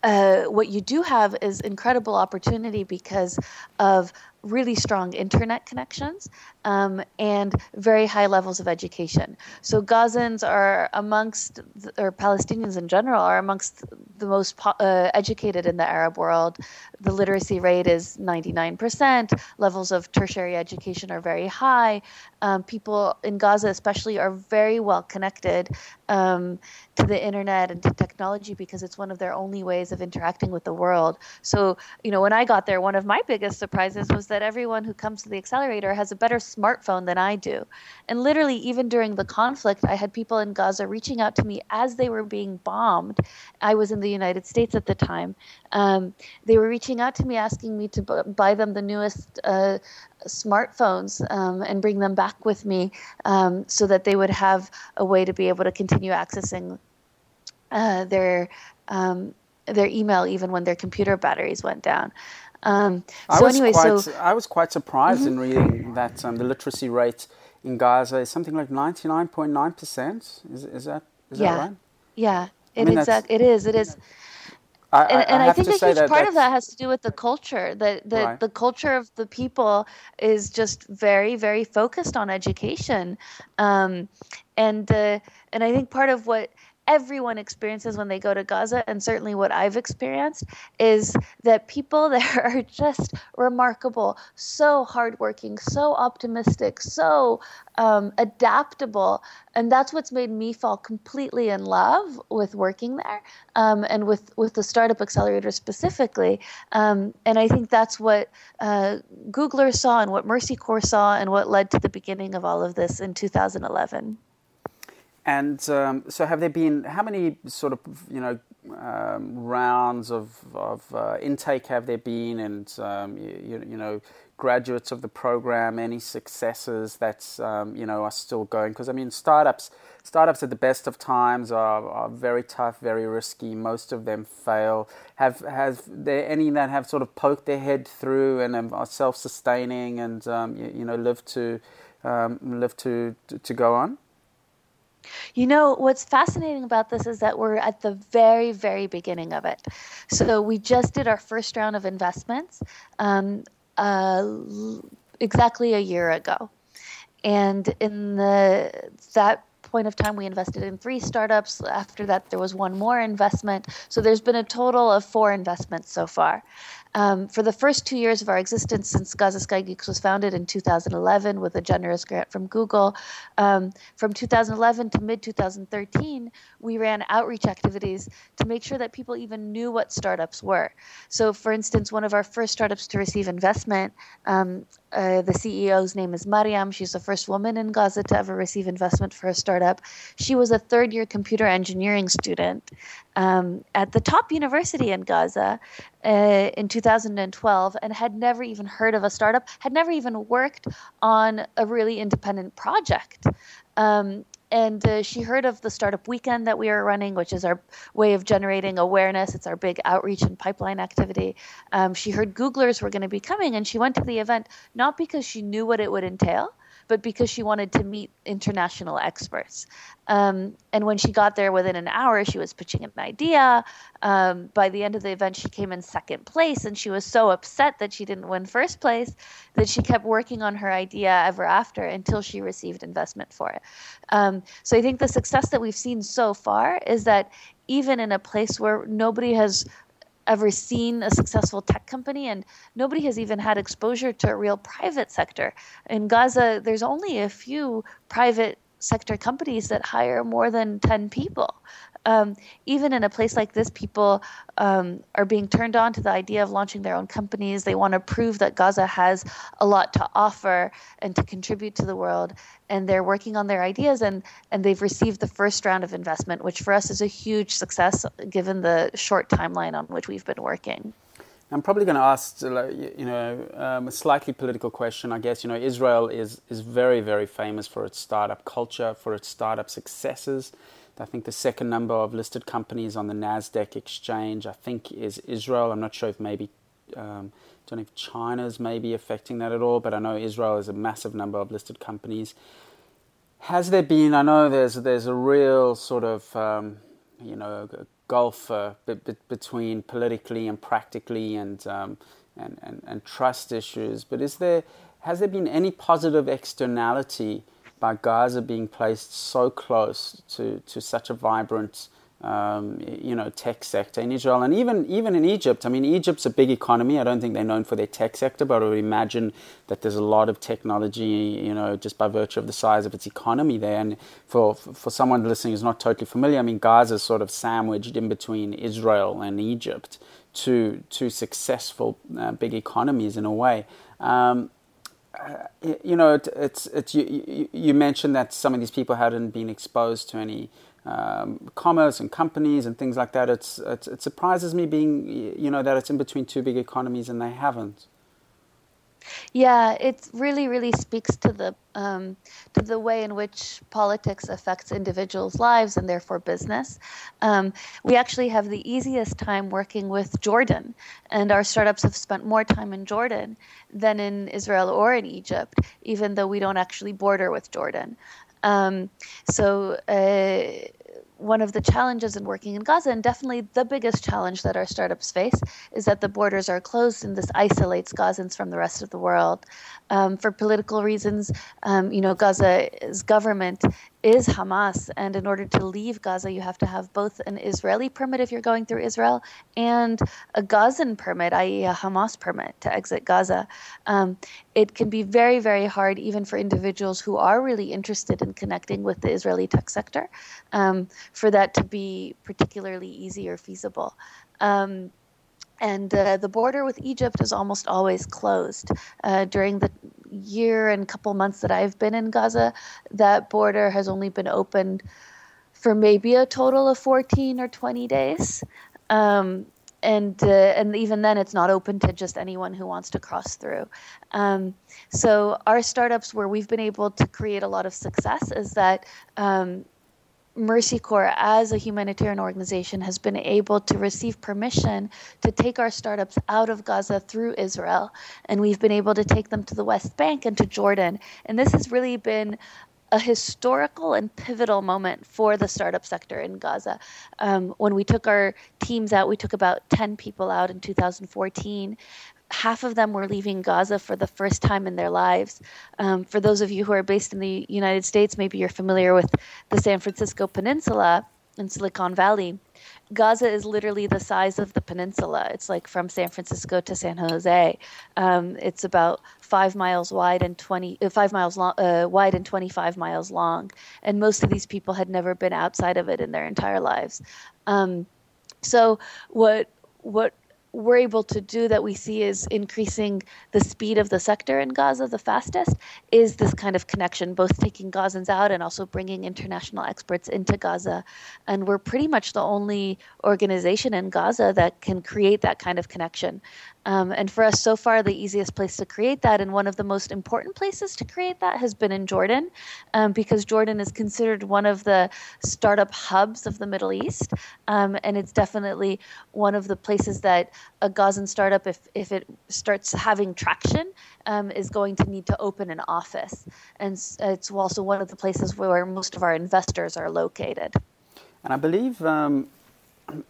uh, what you do have is incredible opportunity because of really strong internet connections um, and very high levels of education. So Gazans are amongst, or Palestinians in general, are amongst the most uh, educated in the Arab world. The literacy rate is 99%. Levels of tertiary education are very high. Um, people in Gaza, especially, are very well connected um, to the internet and to technology because it's one of their only ways of interacting with the world. So, you know, when I got there, one of my biggest surprises was that everyone who comes to the accelerator has a better smartphone than I do. And literally, even during the conflict, I had people in Gaza reaching out to me as they were being bombed. I was in the United States at the time. Um, they were reaching out to me asking me to buy them the newest uh, smartphones um, and bring them back with me um, so that they would have a way to be able to continue accessing uh, their um, their email even when their computer batteries went down. Um, so anyway, quite, so I was quite surprised mm-hmm. in reading that um, the literacy rate in Gaza is something like ninety nine point nine percent. Is is that is yeah. that right? Yeah, it I mean, it is. It is. I, and, and I, I think a huge that part of that has to do with the culture. The the, right. the culture of the people is just very very focused on education, um, and uh, and I think part of what everyone experiences when they go to Gaza, and certainly what I've experienced, is that people there are just remarkable, so hardworking, so optimistic, so um, adaptable. And that's what's made me fall completely in love with working there um, and with, with the Startup Accelerator specifically. Um, and I think that's what uh, Googler saw and what Mercy Corps saw and what led to the beginning of all of this in 2011. And um, so, have there been how many sort of you know um, rounds of, of uh, intake have there been, and um, you, you, know graduates of the program, any successes that um, you know are still going? Because I mean, startups startups at the best of times are, are very tough, very risky. Most of them fail. Have have there any that have sort of poked their head through and are self sustaining and um, you, you, know live to um, live to to go on? You know, what's fascinating about this is that we're at the very, very beginning of it. So we just did our first round of investments um, uh, exactly a year ago. And in the that point of time, we invested in three startups. After that, there was one more investment. So there's been a total of four investments so far. Um, for the first two years of our existence since Gaza Sky Geeks was founded in 2011 with a generous grant from Google, um, from 2011 to mid 2013, we ran outreach activities to make sure that people even knew what startups were. So, for instance, one of our first startups to receive investment, um, uh, the CEO's name is Mariam. She's the first woman in Gaza to ever receive investment for a startup. She was a third year computer engineering student um, at the top university in Gaza uh, in 2012 and had never even heard of a startup, had never even worked on a really independent project. Um, and uh, she heard of the startup weekend that we are running, which is our way of generating awareness. It's our big outreach and pipeline activity. Um, she heard Googlers were going to be coming, and she went to the event not because she knew what it would entail, but because she wanted to meet international experts. Um, and when she got there within an hour, she was pitching an idea. Um, by the end of the event, she came in second place, and she was so upset that she didn't win first place that she kept working on her idea ever after until she received investment for it. Um, so I think the success that we've seen so far is that even in a place where nobody has ever seen a successful tech company, and nobody has even had exposure to a real private sector. In Gaza, there's only a few private sector companies that hire more than 10 people um, even in a place like this, people um, are being turned on to the idea of launching their own companies. They want to prove that Gaza has a lot to offer and to contribute to the world. And they're working on their ideas, and, and they've received the first round of investment, which for us is a huge success given the short timeline on which we've been working. I'm probably going to ask, you know, um, a slightly political question. I guess you know Israel is is very very famous for its startup culture, for its startup successes. I think the second number of listed companies on the Nasdaq exchange, I think, is Israel. I'm not sure if maybe, um, don't know if China's maybe affecting that at all, but I know Israel is a massive number of listed companies. Has there been? I know there's there's a real sort of um, you know gulf uh, b- b- between politically and practically and, um, and and and trust issues. But is there has there been any positive externality? By Gaza being placed so close to, to such a vibrant um, you know, tech sector in Israel and even even in Egypt. I mean, Egypt's a big economy. I don't think they're known for their tech sector, but I would imagine that there's a lot of technology, you know, just by virtue of the size of its economy there. And for for someone listening who's not totally familiar, I mean, Gaza's sort of sandwiched in between Israel and Egypt, two two successful uh, big economies in a way. Um, uh, you know, it, it's it's you, you mentioned that some of these people hadn't been exposed to any um, commerce and companies and things like that. It's, it's, it surprises me being you know that it's in between two big economies and they haven't. Yeah, it really, really speaks to the um, to the way in which politics affects individuals' lives and therefore business. Um, we actually have the easiest time working with Jordan, and our startups have spent more time in Jordan than in Israel or in Egypt, even though we don't actually border with Jordan. Um, so. Uh, one of the challenges in working in Gaza, and definitely the biggest challenge that our startups face, is that the borders are closed and this isolates Gazans from the rest of the world. Um, for political reasons, um, you know, Gaza's government is Hamas. And in order to leave Gaza, you have to have both an Israeli permit if you're going through Israel and a Gazan permit, i.e., a Hamas permit to exit Gaza. Um, it can be very, very hard, even for individuals who are really interested in connecting with the Israeli tech sector, um, for that to be particularly easy or feasible. Um, and uh, the border with Egypt is almost always closed. Uh, during the year and couple months that I've been in Gaza, that border has only been opened for maybe a total of 14 or 20 days. Um, and uh, and even then, it's not open to just anyone who wants to cross through. Um, so our startups, where we've been able to create a lot of success, is that um, Mercy Corps, as a humanitarian organization, has been able to receive permission to take our startups out of Gaza through Israel. And we've been able to take them to the West Bank and to Jordan. And this has really been a historical and pivotal moment for the startup sector in Gaza. Um, when we took our teams out, we took about 10 people out in 2014 half of them were leaving Gaza for the first time in their lives. Um, for those of you who are based in the United States, maybe you're familiar with the San Francisco Peninsula and Silicon Valley. Gaza is literally the size of the peninsula. It's like from San Francisco to San Jose. Um, it's about five miles wide and twenty uh, five miles long, uh, wide and twenty five miles long. And most of these people had never been outside of it in their entire lives. Um, so what what we're able to do that we see is increasing the speed of the sector in Gaza the fastest is this kind of connection, both taking Gazans out and also bringing international experts into Gaza. And we're pretty much the only organization in Gaza that can create that kind of connection. Um, and for us, so far, the easiest place to create that and one of the most important places to create that has been in Jordan, um, because Jordan is considered one of the startup hubs of the Middle East. Um, and it's definitely one of the places that a Gazan startup, if, if it starts having traction, um, is going to need to open an office. And it's also one of the places where most of our investors are located. And I believe um,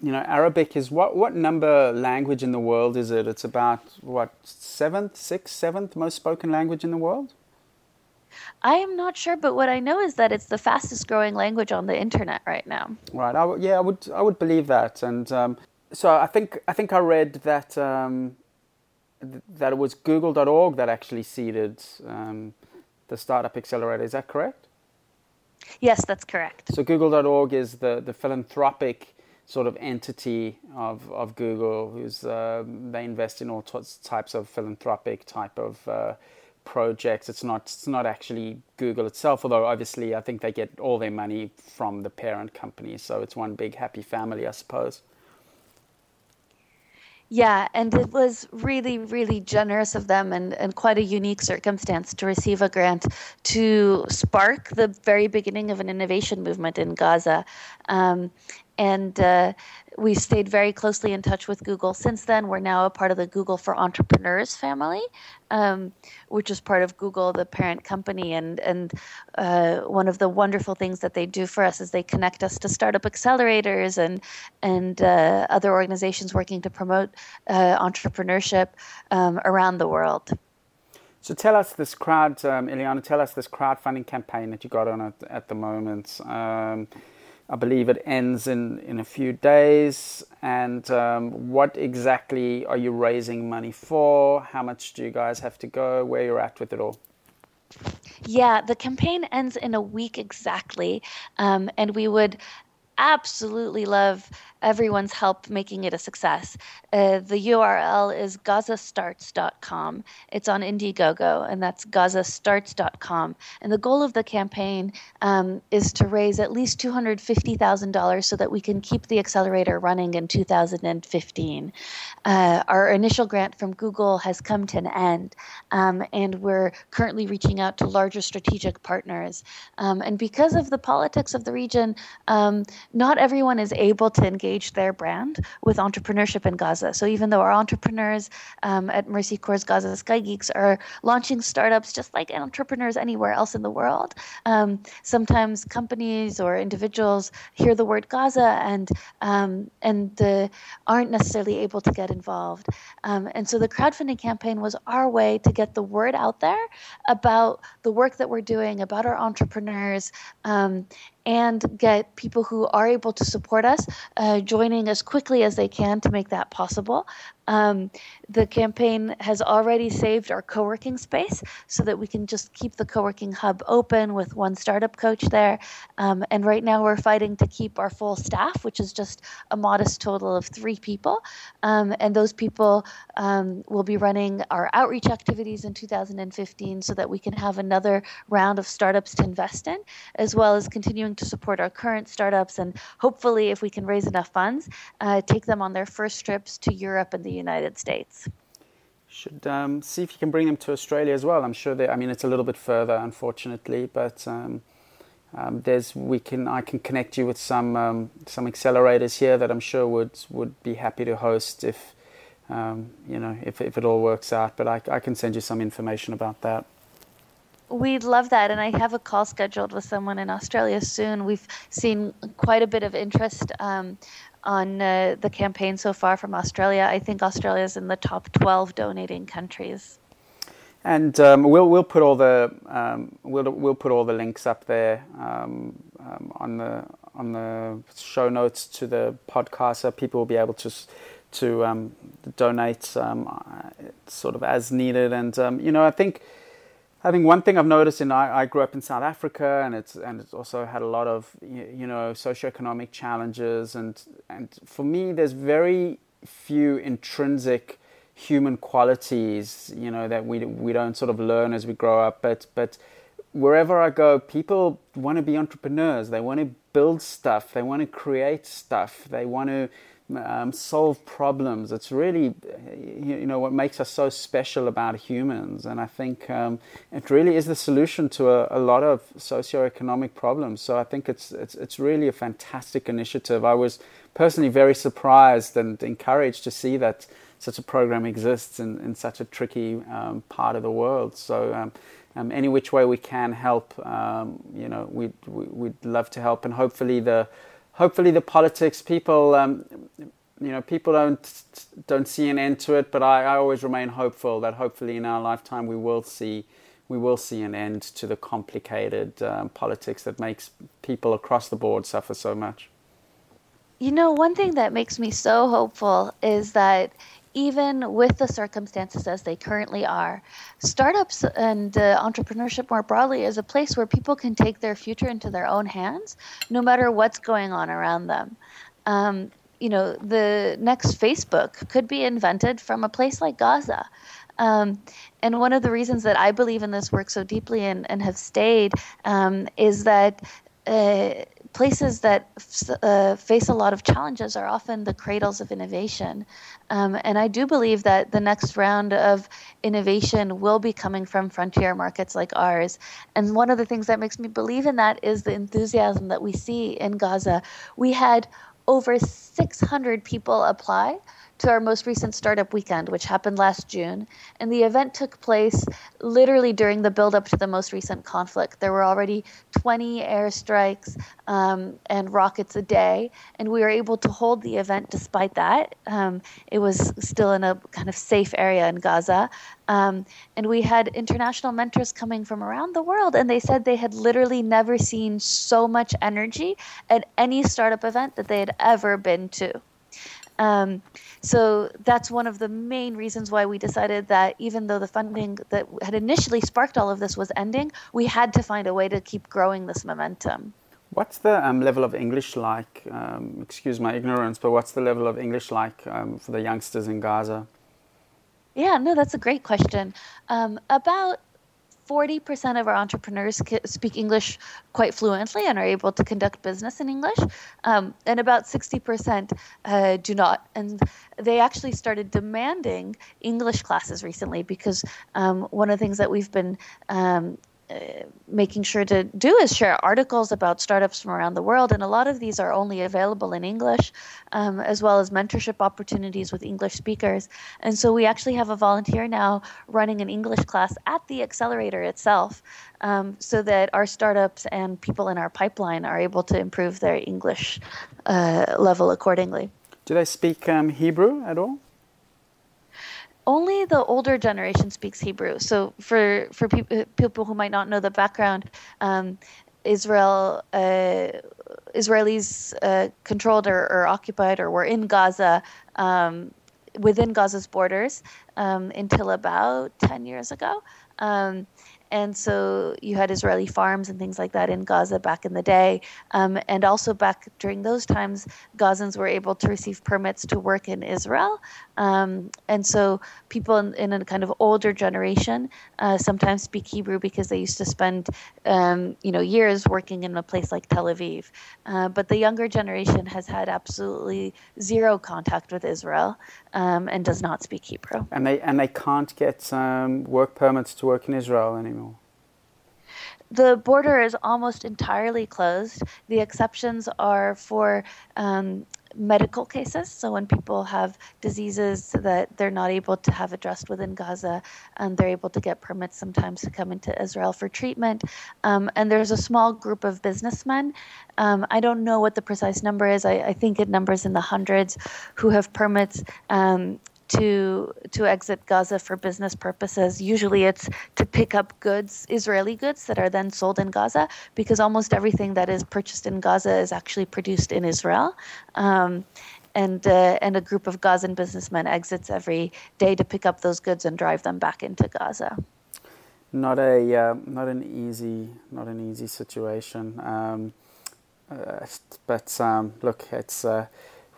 you know, Arabic is what what number language in the world is it? It's about what seventh, sixth, seventh most spoken language in the world. I am not sure, but what I know is that it's the fastest growing language on the internet right now. Right. I, yeah, I would I would believe that, and um, so I think I think I read that um, that it was Google.org that actually seeded um, the startup accelerator. Is that correct? Yes, that's correct. So Google.org is the the philanthropic sort of entity of, of Google, who's uh, they invest in all types of philanthropic type of uh, projects. It's not it's not actually Google itself, although obviously I think they get all their money from the parent company, so it's one big happy family, I suppose. Yeah, and it was really, really generous of them and, and quite a unique circumstance to receive a grant to spark the very beginning of an innovation movement in Gaza. Um, and uh, we've stayed very closely in touch with Google since then. We're now a part of the Google for Entrepreneurs family, um, which is part of Google, the parent company. And and uh, one of the wonderful things that they do for us is they connect us to startup accelerators and and uh, other organizations working to promote uh, entrepreneurship um, around the world. So tell us this crowd, um, Iliana. Tell us this crowdfunding campaign that you got on at, at the moment. Um, I believe it ends in, in a few days. And um, what exactly are you raising money for? How much do you guys have to go? Where you're at with it all? Yeah, the campaign ends in a week exactly. Um, and we would absolutely love everyone's help making it a success. Uh, the URL is gazastarts.com. It's on Indiegogo, and that's gazastarts.com. And the goal of the campaign um, is to raise at least $250,000 so that we can keep the accelerator running in 2015. Uh, our initial grant from Google has come to an end, um, and we're currently reaching out to larger strategic partners. Um, and because of the politics of the region, um, not everyone is able to engage engage their brand with entrepreneurship in Gaza. So even though our entrepreneurs um, at Mercy Corps Gaza Sky Geeks are launching startups just like entrepreneurs anywhere else in the world, um, sometimes companies or individuals hear the word Gaza and um, and uh, aren't necessarily able to get involved. Um, and so the crowdfunding campaign was our way to get the word out there about the work that we're doing, about our entrepreneurs, um, and get people who are able to support us uh, joining as quickly as they can to make that possible. Um, the campaign has already saved our co working space so that we can just keep the co working hub open with one startup coach there. Um, and right now we're fighting to keep our full staff, which is just a modest total of three people. Um, and those people um, will be running our outreach activities in 2015 so that we can have another round of startups to invest in, as well as continuing to support our current startups and hopefully, if we can raise enough funds, uh, take them on their first trips to Europe and the United States. Should um, see if you can bring them to Australia as well. I'm sure they. I mean, it's a little bit further, unfortunately, but um, um, there's we can I can connect you with some um, some accelerators here that I'm sure would would be happy to host if um, you know if if it all works out. But I, I can send you some information about that. We'd love that, and I have a call scheduled with someone in Australia soon. We've seen quite a bit of interest um, on uh, the campaign so far from Australia. I think Australia is in the top 12 donating countries. And um, we'll we'll put all the um, we'll we'll put all the links up there um, um on the on the show notes to the podcast, so people will be able to to um, donate um, sort of as needed. And you know, I think I think one thing I've noticed, and I, I, grew up in South Africa, and it's and it's also had a lot of you know socioeconomic challenges, and and for me, there's very few intrinsic human qualities, you know, that we we don't sort of learn as we grow up, but but wherever I go, people want to be entrepreneurs. They want to build stuff. They want to create stuff. They want to um, solve problems. It's really, you know, what makes us so special about humans. And I think um, it really is the solution to a, a, lot of socioeconomic problems. So I think it's, it's, it's really a fantastic initiative. I was personally very surprised and encouraged to see that such a program exists in, in such a tricky um, part of the world. So um, um, any which way we can help, um, you know, we'd, we'd love to help. And hopefully the hopefully the politics people um, you know people don't don't see an end to it but I, I always remain hopeful that hopefully in our lifetime we will see we will see an end to the complicated um, politics that makes people across the board suffer so much. You know one thing that makes me so hopeful is that even with the circumstances as they currently are, startups and uh, entrepreneurship more broadly is a place where people can take their future into their own hands, no matter what's going on around them. Um, you know, the next Facebook could be invented from a place like Gaza. Um, and one of the reasons that I believe in this work so deeply and, and have stayed um, is that uh, places that uh, face a lot of challenges are often the cradles of innovation. Um, and I do believe that the next round of innovation will be coming from frontier markets like ours. And one of the things that makes me believe in that is the enthusiasm that we see in Gaza. We had over 600 people apply to our most recent startup weekend, which happened last June. And the event took place literally during the build up to the most recent conflict. There were already 20 airstrikes um, and rockets a day, and we were able to hold the event despite that. Um, it was still in a kind of safe area in Gaza. Um, and we had international mentors coming from around the world, and they said they had literally never seen so much energy at any startup event that they had ever been to. Um, so that's one of the main reasons why we decided that even though the funding that had initially sparked all of this was ending, we had to find a way to keep growing this momentum. What's the um, level of English like? Um, excuse my ignorance, but what's the level of English like um, for the youngsters in Gaza? Yeah, no, that's a great question. Um, about 40% of our entrepreneurs speak English quite fluently and are able to conduct business in English, um, and about 60% uh, do not. And they actually started demanding English classes recently because um, one of the things that we've been um, making sure to do is share articles about startups from around the world, and a lot of these are only available in English, um, as well as mentorship opportunities with English speakers. And so we actually have a volunteer now running an English class at the accelerator itself, um, so that our startups and people in our pipeline are able to improve their English uh, level accordingly. Do they speak um, Hebrew at all? Only the older generation speaks Hebrew. So for for pe- people who might not know the background, um, Israel uh, Israelis uh, controlled or, or, occupied or were in Gaza. Um, within Gaza's borders um, until about 10 years ago. Um, and so you had Israeli farms and things like that in Gaza back in the day. Um, and also back during those times, Gazans were able to receive permits to work in Israel. Um, and so people in, in, a kind of older generation uh, sometimes speak Hebrew because they used to spend, um, you know, years working in a place like Tel Aviv. Uh, but the younger generation has had absolutely zero contact with Israel um, and does not speak Hebrew. And they and they can't get um, work permits to work in Israel anymore. The border is almost entirely closed. The exceptions are for um, medical cases. So when people have diseases that they're not able to have addressed within Gaza, and they're able to get permits sometimes to come into Israel for treatment. Um, and there's a small group of businessmen. Um, I don't know what the precise number is. I, I, think it numbers in the hundreds who have permits um, to to exit Gaza for business purposes. Usually, it's to pick up goods, Israeli goods that are then sold in Gaza, because almost everything that is purchased in Gaza is actually produced in Israel. Um, and uh, and a group of Gazan businessmen exits every day to pick up those goods and drive them back into Gaza. Not a uh, not an easy not an easy situation. Um, uh, but um, look, it's uh,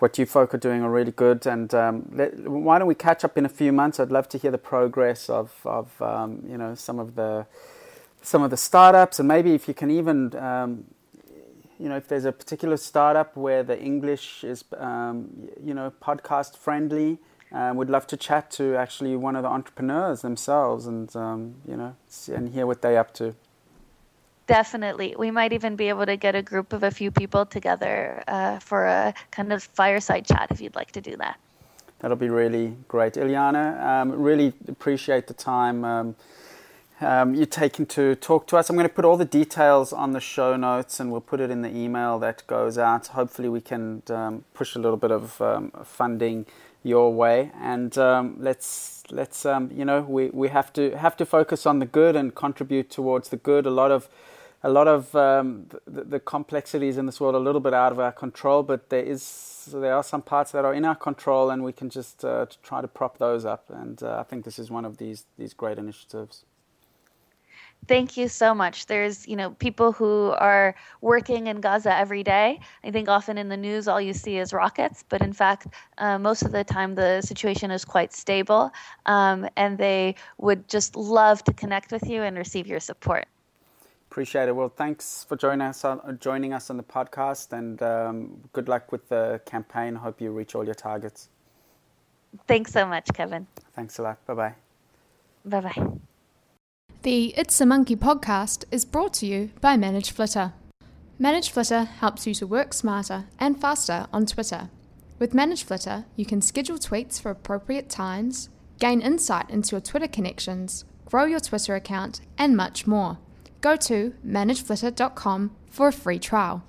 what you folk are doing are really good. And um, let, why don't we catch up in a few months? I'd love to hear the progress of, of um, you know some of the some of the startups, and maybe if you can even um, you know if there's a particular startup where the English is um, you know podcast friendly. Um, we'd love to chat to actually one of the entrepreneurs themselves, and um, you know, and hear what they're up to. Definitely. We might even be able to get a group of a few people together uh, for a kind of fireside chat if you'd like to do that. That'll be really great. Iliana, um, really appreciate the time um, um, you're taking to talk to us. I'm going to put all the details on the show notes and we'll put it in the email that goes out. Hopefully, we can um, push a little bit of um, funding your way and um, let's let's you know we, we have to have to focus on the good and contribute towards the good a lot of a lot of um, the, the, complexities in this world are a little bit out of our control, but there is there are some parts that are in our control, and we can just uh, try to prop those up. And uh, I think this is one of these these great initiatives. Thank you so much. There's, you know, people who are working in Gaza every day. I think often in the news all you see is rockets, but in fact, uh, most of the time the situation is quite stable, um, and they would just love to connect with you and receive your support. Appreciate it. Well, thanks for joining us on, joining us on the podcast, and um, good luck with the campaign. Hope you reach all your targets. Thanks so much, Kevin. Thanks a lot. Bye bye. Bye bye. The It's a Monkey podcast is brought to you by Manage Flitter. Manage Flitter helps you to work smarter and faster on Twitter. With Manage Flitter, you can schedule tweets for appropriate times, gain insight into your Twitter connections, grow your Twitter account, and much more go to manageflitter.com for a free trial.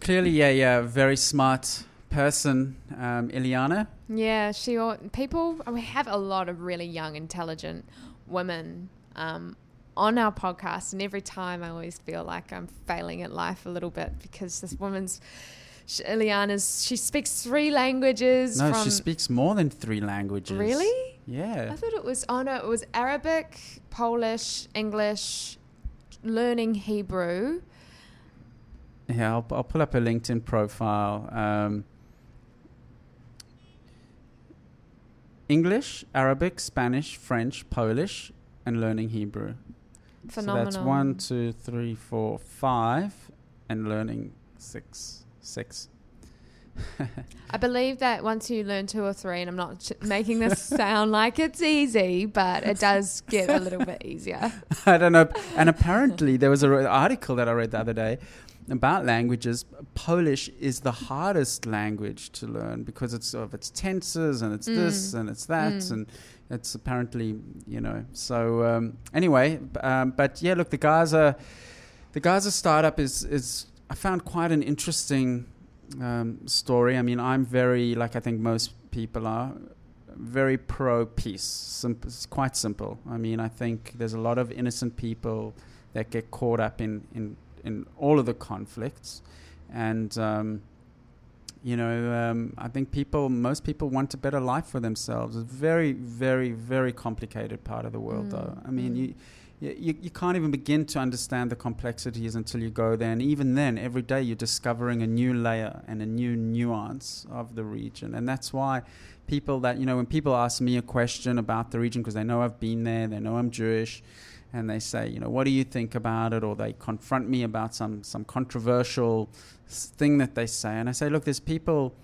Clearly, a, a very smart person, um, Iliana. Yeah, she. People. We have a lot of really young, intelligent women um, on our podcast, and every time I always feel like I'm failing at life a little bit because this woman's. Iliana's. She speaks three languages. No, she speaks more than three languages. Really? Yeah. I thought it was, oh no, it was Arabic, Polish, English, learning Hebrew. Yeah, I'll, I'll pull up a LinkedIn profile. Um, English, Arabic, Spanish, French, Polish, and learning Hebrew. Phenomenal. So that's one, two, three, four, five, and learning six. Six. I believe that once you learn two or three, and I'm not ch- making this sound like it's easy, but it does get a little bit easier. I don't know. And apparently, there was an article that I read the other day about languages. Polish is the hardest language to learn because it's of its tenses and it's this and it's that and it's apparently you know. So um, anyway, um, but yeah, look, the Gaza, the Gaza startup is is I found quite an interesting um, story. I mean, I'm very like I think most people are very pro peace. It's quite simple. I mean, I think there's a lot of innocent people that get caught up in in, in all of the conflicts, and um, you know, um, I think people, most people want a better life for themselves. It's a very, very, very complicated part of the world, Mm, though. I mean, mm. you. You, you can't even begin to understand the complexities until you go there. And even then, every day you're discovering a new layer and a new nuance of the region. And that's why people that, you know, when people ask me a question about the region, because they know I've been there, they know I'm Jewish, and they say, you know, what do you think about it? Or they confront me about some, some controversial thing that they say. And I say, look, there's people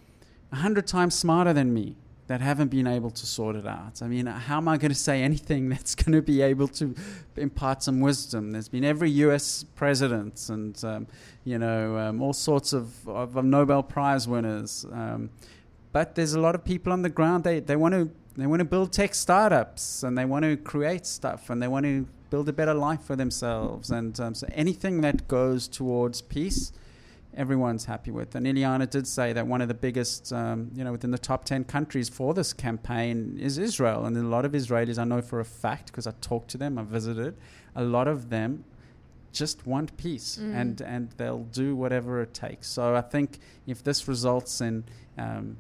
a hundred times smarter than me that haven't been able to sort it out. I mean, how am I going to say anything that's going to be able to impart some wisdom? There's been every U.S. president and, um, you know, um, all sorts of, of, of Nobel Prize winners. Um, but there's a lot of people on the ground. They, they want to they want to build tech startups and they want to create stuff and they want to build a better life for themselves. And um, so anything that goes towards peace, everyone's happy with. And Iliana did say that one of the biggest, um, you know, within the top 10 countries for this campaign is Israel. And a lot of Israelis, I know for a fact, because I talked to them, I visited, a lot of them just want peace Mm. and, and they'll do whatever it takes. So I think if this results in, um,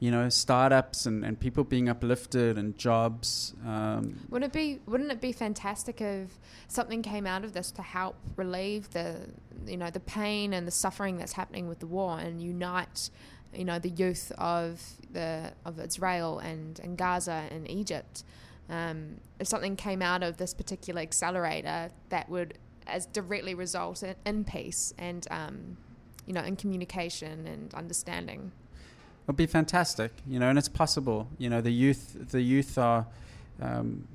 you know, startups and, and people being uplifted and jobs, um, Wouldn't it be Wouldn't it be fantastic if something came out of this to help relieve the you know the pain and the suffering that's happening with the war and unite you know the youth of the of Israel and, and Gaza and Egypt? Um, if something came out of this particular accelerator that would as directly result in, in peace and um, you know in communication and understanding. It would be fantastic, you know, and it's possible. You know, the youth, the youth are, um,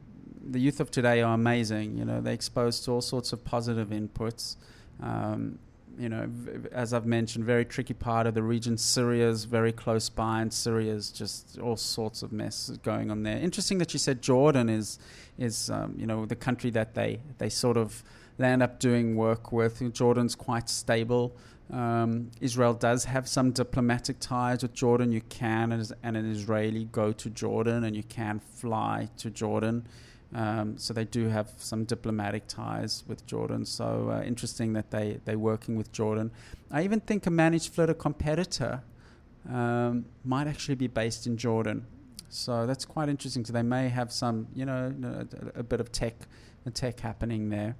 the youth of today are amazing. You know, they're exposed to all sorts of positive inputs. Um, you know, as I've mentioned, very tricky part of the region. Syria's very close by, and Syria's just all sorts of mess going on there. Interesting that you said Jordan is, is um, you know, the country that they they sort of land up doing work with. Jordan's quite stable. Um, Israel does have some diplomatic ties with Jordan. You can, as and an Israeli, go to Jordan and you can fly to Jordan. Um, so they do have some diplomatic ties with Jordan. So uh, interesting that they, they're working with Jordan. I even think a managed flitter competitor um, might actually be based in Jordan. So that's quite interesting. So they may have some, you know, a, a bit of tech, tech happening there.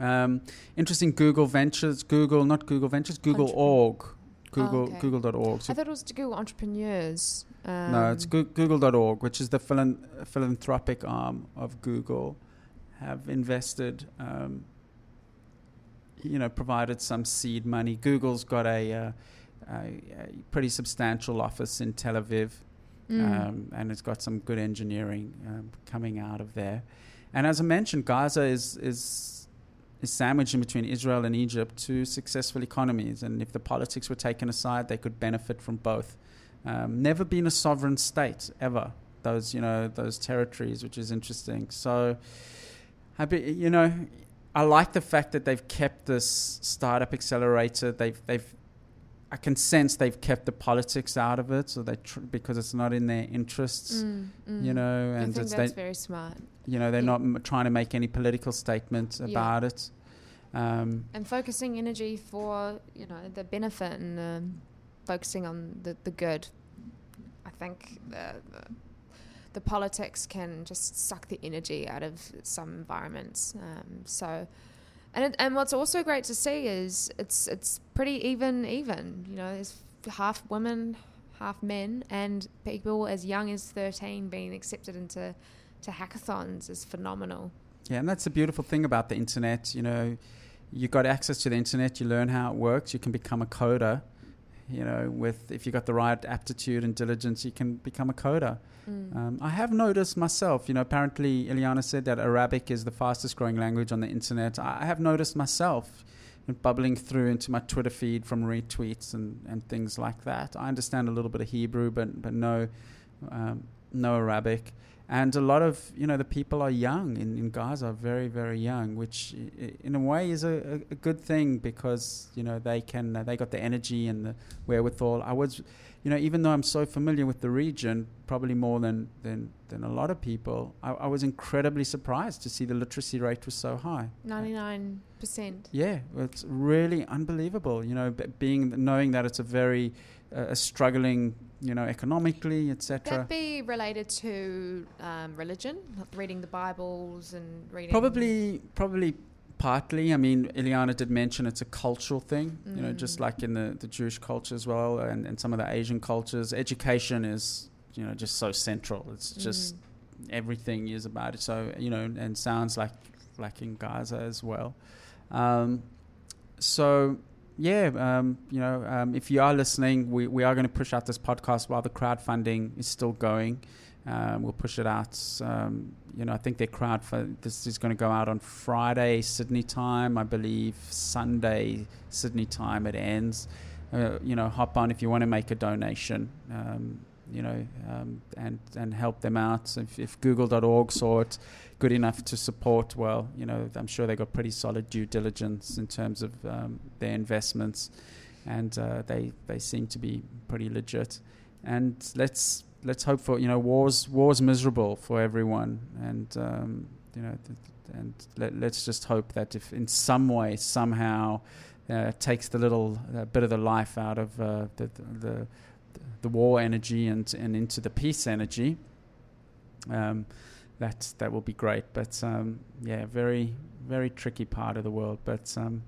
Um, interesting Google Ventures, Google, not Google Ventures, Google Entrepreneur. org, Google, okay. Google.org. So I thought it was to Google entrepreneurs. Um, no, it's Goo- Google.org, which is the philan- philanthropic arm of Google, have invested, um, you know, provided some seed money. Google's got a, uh, a, a pretty substantial office in Tel Aviv, Mm. um, and it's got some good engineering um, coming out of there. And as I mentioned, Gaza is is is sandwiched in between Israel and Egypt, two successful economies. And if the politics were taken aside, they could benefit from both. Um, never been a sovereign state ever. Those you know those territories, which is interesting. So, I be, you know, I like the fact that they've kept this startup accelerator. They've they've I can sense they've kept the politics out of it, so they tr- because it's not in their interests, Mm, mm. you know, I and think it's that's they, very smart. you know they're Yeah. not m- trying to make any political statement Yeah. about it. Um, And focusing energy for you know the benefit and um, focusing on the, the good. I think the, the the politics can just suck the energy out of some environments. Um, so, and it, and what's also great to see is it's it's pretty even even. You know, there's half women, half men, and people as young as thirteen being accepted into to hackathons is phenomenal. Yeah, and that's the beautiful thing about the internet. You know, you got access to the internet, you learn how it works, you can become a coder. You know, with if you got the right aptitude and diligence, you can become a coder. Mm. Um, I have noticed myself, you know, apparently Iliana said that Arabic is the fastest growing language on the internet. I I have noticed myself bubbling through into my Twitter feed from retweets and, and things like that. I understand a little bit of Hebrew, but but no um, no Arabic. And a lot of you know the people are young in, in Gaza, very very young, which in a way is a, a, good thing because you know they can uh, they got the energy and the wherewithal. I was, you know, even though I'm so familiar with the region, probably more than than, than a lot of people, I, I was incredibly surprised to see the literacy rate was so high. 99%. Yeah, it's really unbelievable. You know, b- being knowing that it's a very uh, a struggling, you know, economically, etc. That be related to um, religion, reading the Bibles and reading. Probably, probably partly. I mean, Iliana did mention it's a cultural thing. You know, just Mm. like in the, the Jewish culture as well, and, and some of the Asian cultures, education is you know just so central. It's just Mm. everything is about it. So you know, and sounds like like in Gaza as well. Um, so yeah, um, you know, um, if you are listening, we, we are going to push out this podcast while the crowdfunding is still going. Um, we'll push it out. Um, you know, I think their crowd for this is going to go out on Friday Sydney time, I believe. Sunday Sydney time it ends. Uh, you know, hop on if you want to make a donation. Um, you know, um, and and help them out. If, if Google.org saw it good enough to support, well, you know, I'm sure they got pretty solid due diligence in terms of um, their investments, and uh, they they seem to be pretty legit. And let's let's hope for you know wars wars miserable for everyone, and um, you know, th- and let, let's just hope that if in some way somehow uh, takes the little uh, bit of the life out of uh, the, the the war energy and and into the peace energy. Um, that that will be great. But um, yeah, very very tricky part of the world. But um,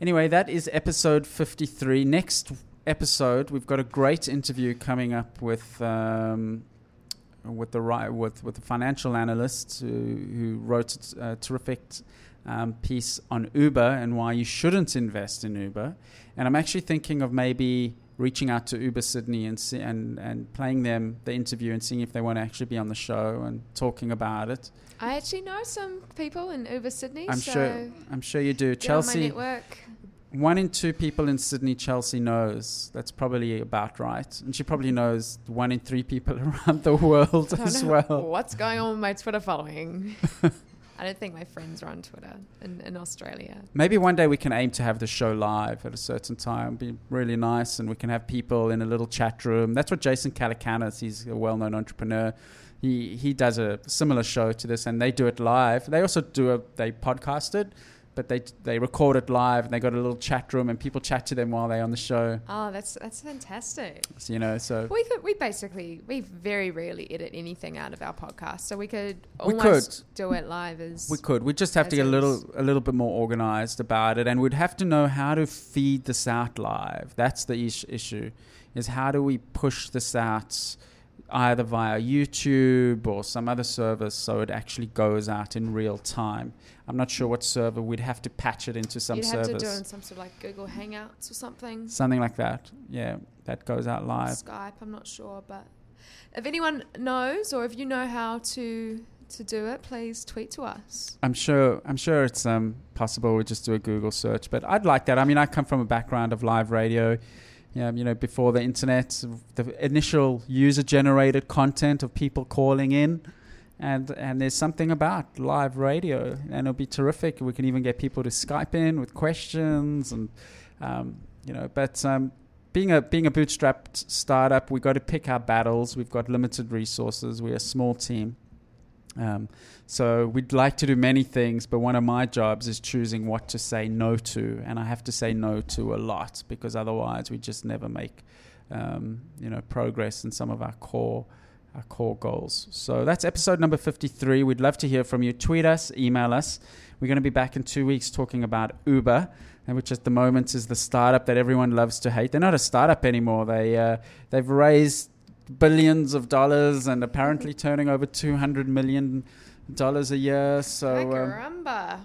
anyway, that is episode fifty three. Next episode, we've got a great interview coming up with. Um, with the right with with the financial analyst who, who wrote a terrific um, piece on Uber and why you shouldn't invest in Uber, and I'm actually thinking of maybe reaching out to Uber Sydney and see, and and playing them the interview and seeing if they want to actually be on the show and talking about it. I actually know some people in Uber Sydney. I'm so sure I'm sure you do. on Chelsea, network. one in two people in Sydney, Chelsea knows. That's probably about right, and she probably knows one in three people around the world as well. What's going on with my Twitter following? I don't think my friends are on Twitter in, in Australia. Maybe one day we can aim to have the show live at a certain time. Be really nice, and we can have people in a little chat room. That's what Jason Calacanis. He's a well-known entrepreneur. He he does a similar show to this, and they do it live. They also do a they podcast it, but they they record it live, and they got a little chat room, and people chat to them while they're on the show. Oh, that's that's fantastic. So, you know, so We could we basically we very rarely edit anything out of our podcast, so we could We almost do it live as We could. We just have to get a little a little bit more organized about it, and we'd have to know how to feed this out live. That's the is- issue. Is how do we push this out either via YouTube or some other service so it actually goes out in real time. I'm not sure what server we'd have to patch it into some You'd have service, to do it in some sort of like Google Hangouts or something. something like that. Yeah, that goes out live. Skype, I'm not sure, but if anyone knows or if you know how to to do it, please tweet to us. I'm sure. I'm sure it's um, possible. We just do a Google search, but I'd like that. I mean, I come from a background of live radio. Yeah, you know, before the internet, the initial user-generated content of people calling in, and and there's something about live radio, and it'll be terrific. We can even get people to Skype in with questions, and um, you know, but um, being a being a bootstrapped startup, we've got to pick our battles. We've got limited resources. We're a small team. Um, so we'd like to do many things, but one of my jobs is choosing what to say no to, and I have to say no to a lot because otherwise we just never make, um, you know, progress in some of our core, our core goals. So that's episode number fifty-three. We'd love to hear from you. Tweet us, email us. We're going to be back in two weeks talking about Uber, which at the moment is the startup that everyone loves to hate. They're not a startup anymore. They uh, they've raised billions of dollars and apparently turning over 200 million dollars a year so um,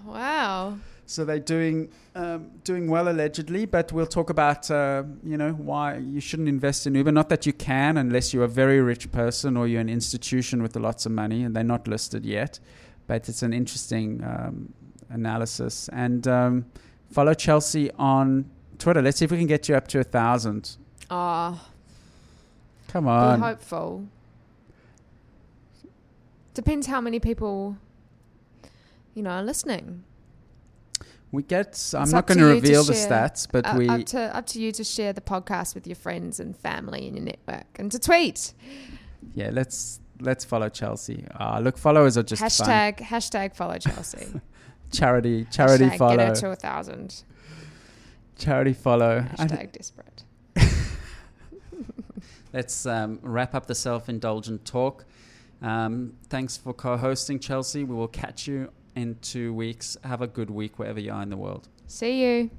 Wow. So they're doing um, doing well allegedly, but we'll talk about uh, you know why you shouldn't invest in Uber. Not that you can unless you're a very rich person or you're an institution with lots of money, and they're not listed yet. But it's an interesting um, analysis. And um, follow Chelsea on Twitter. Let's see if we can get you up to a thousand. Oh, Come on. be hopeful. Depends how many people, you know, are listening. We get. I'm not going to reveal the stats, but Uh, we. up to up to you to share the podcast with your friends and family and your network, and to tweet yeah, let's let's follow Chelsea. Uh, look, followers are just fun. hashtag hashtag follow Chelsea. charity charity hashtag follow Get her to a thousand. charity follow. Hashtag desperate. let's um, wrap up the self-indulgent talk. Um, thanks for co-hosting, Chelsea. We will catch you in two weeks. Have a good week wherever you are in the world. See you.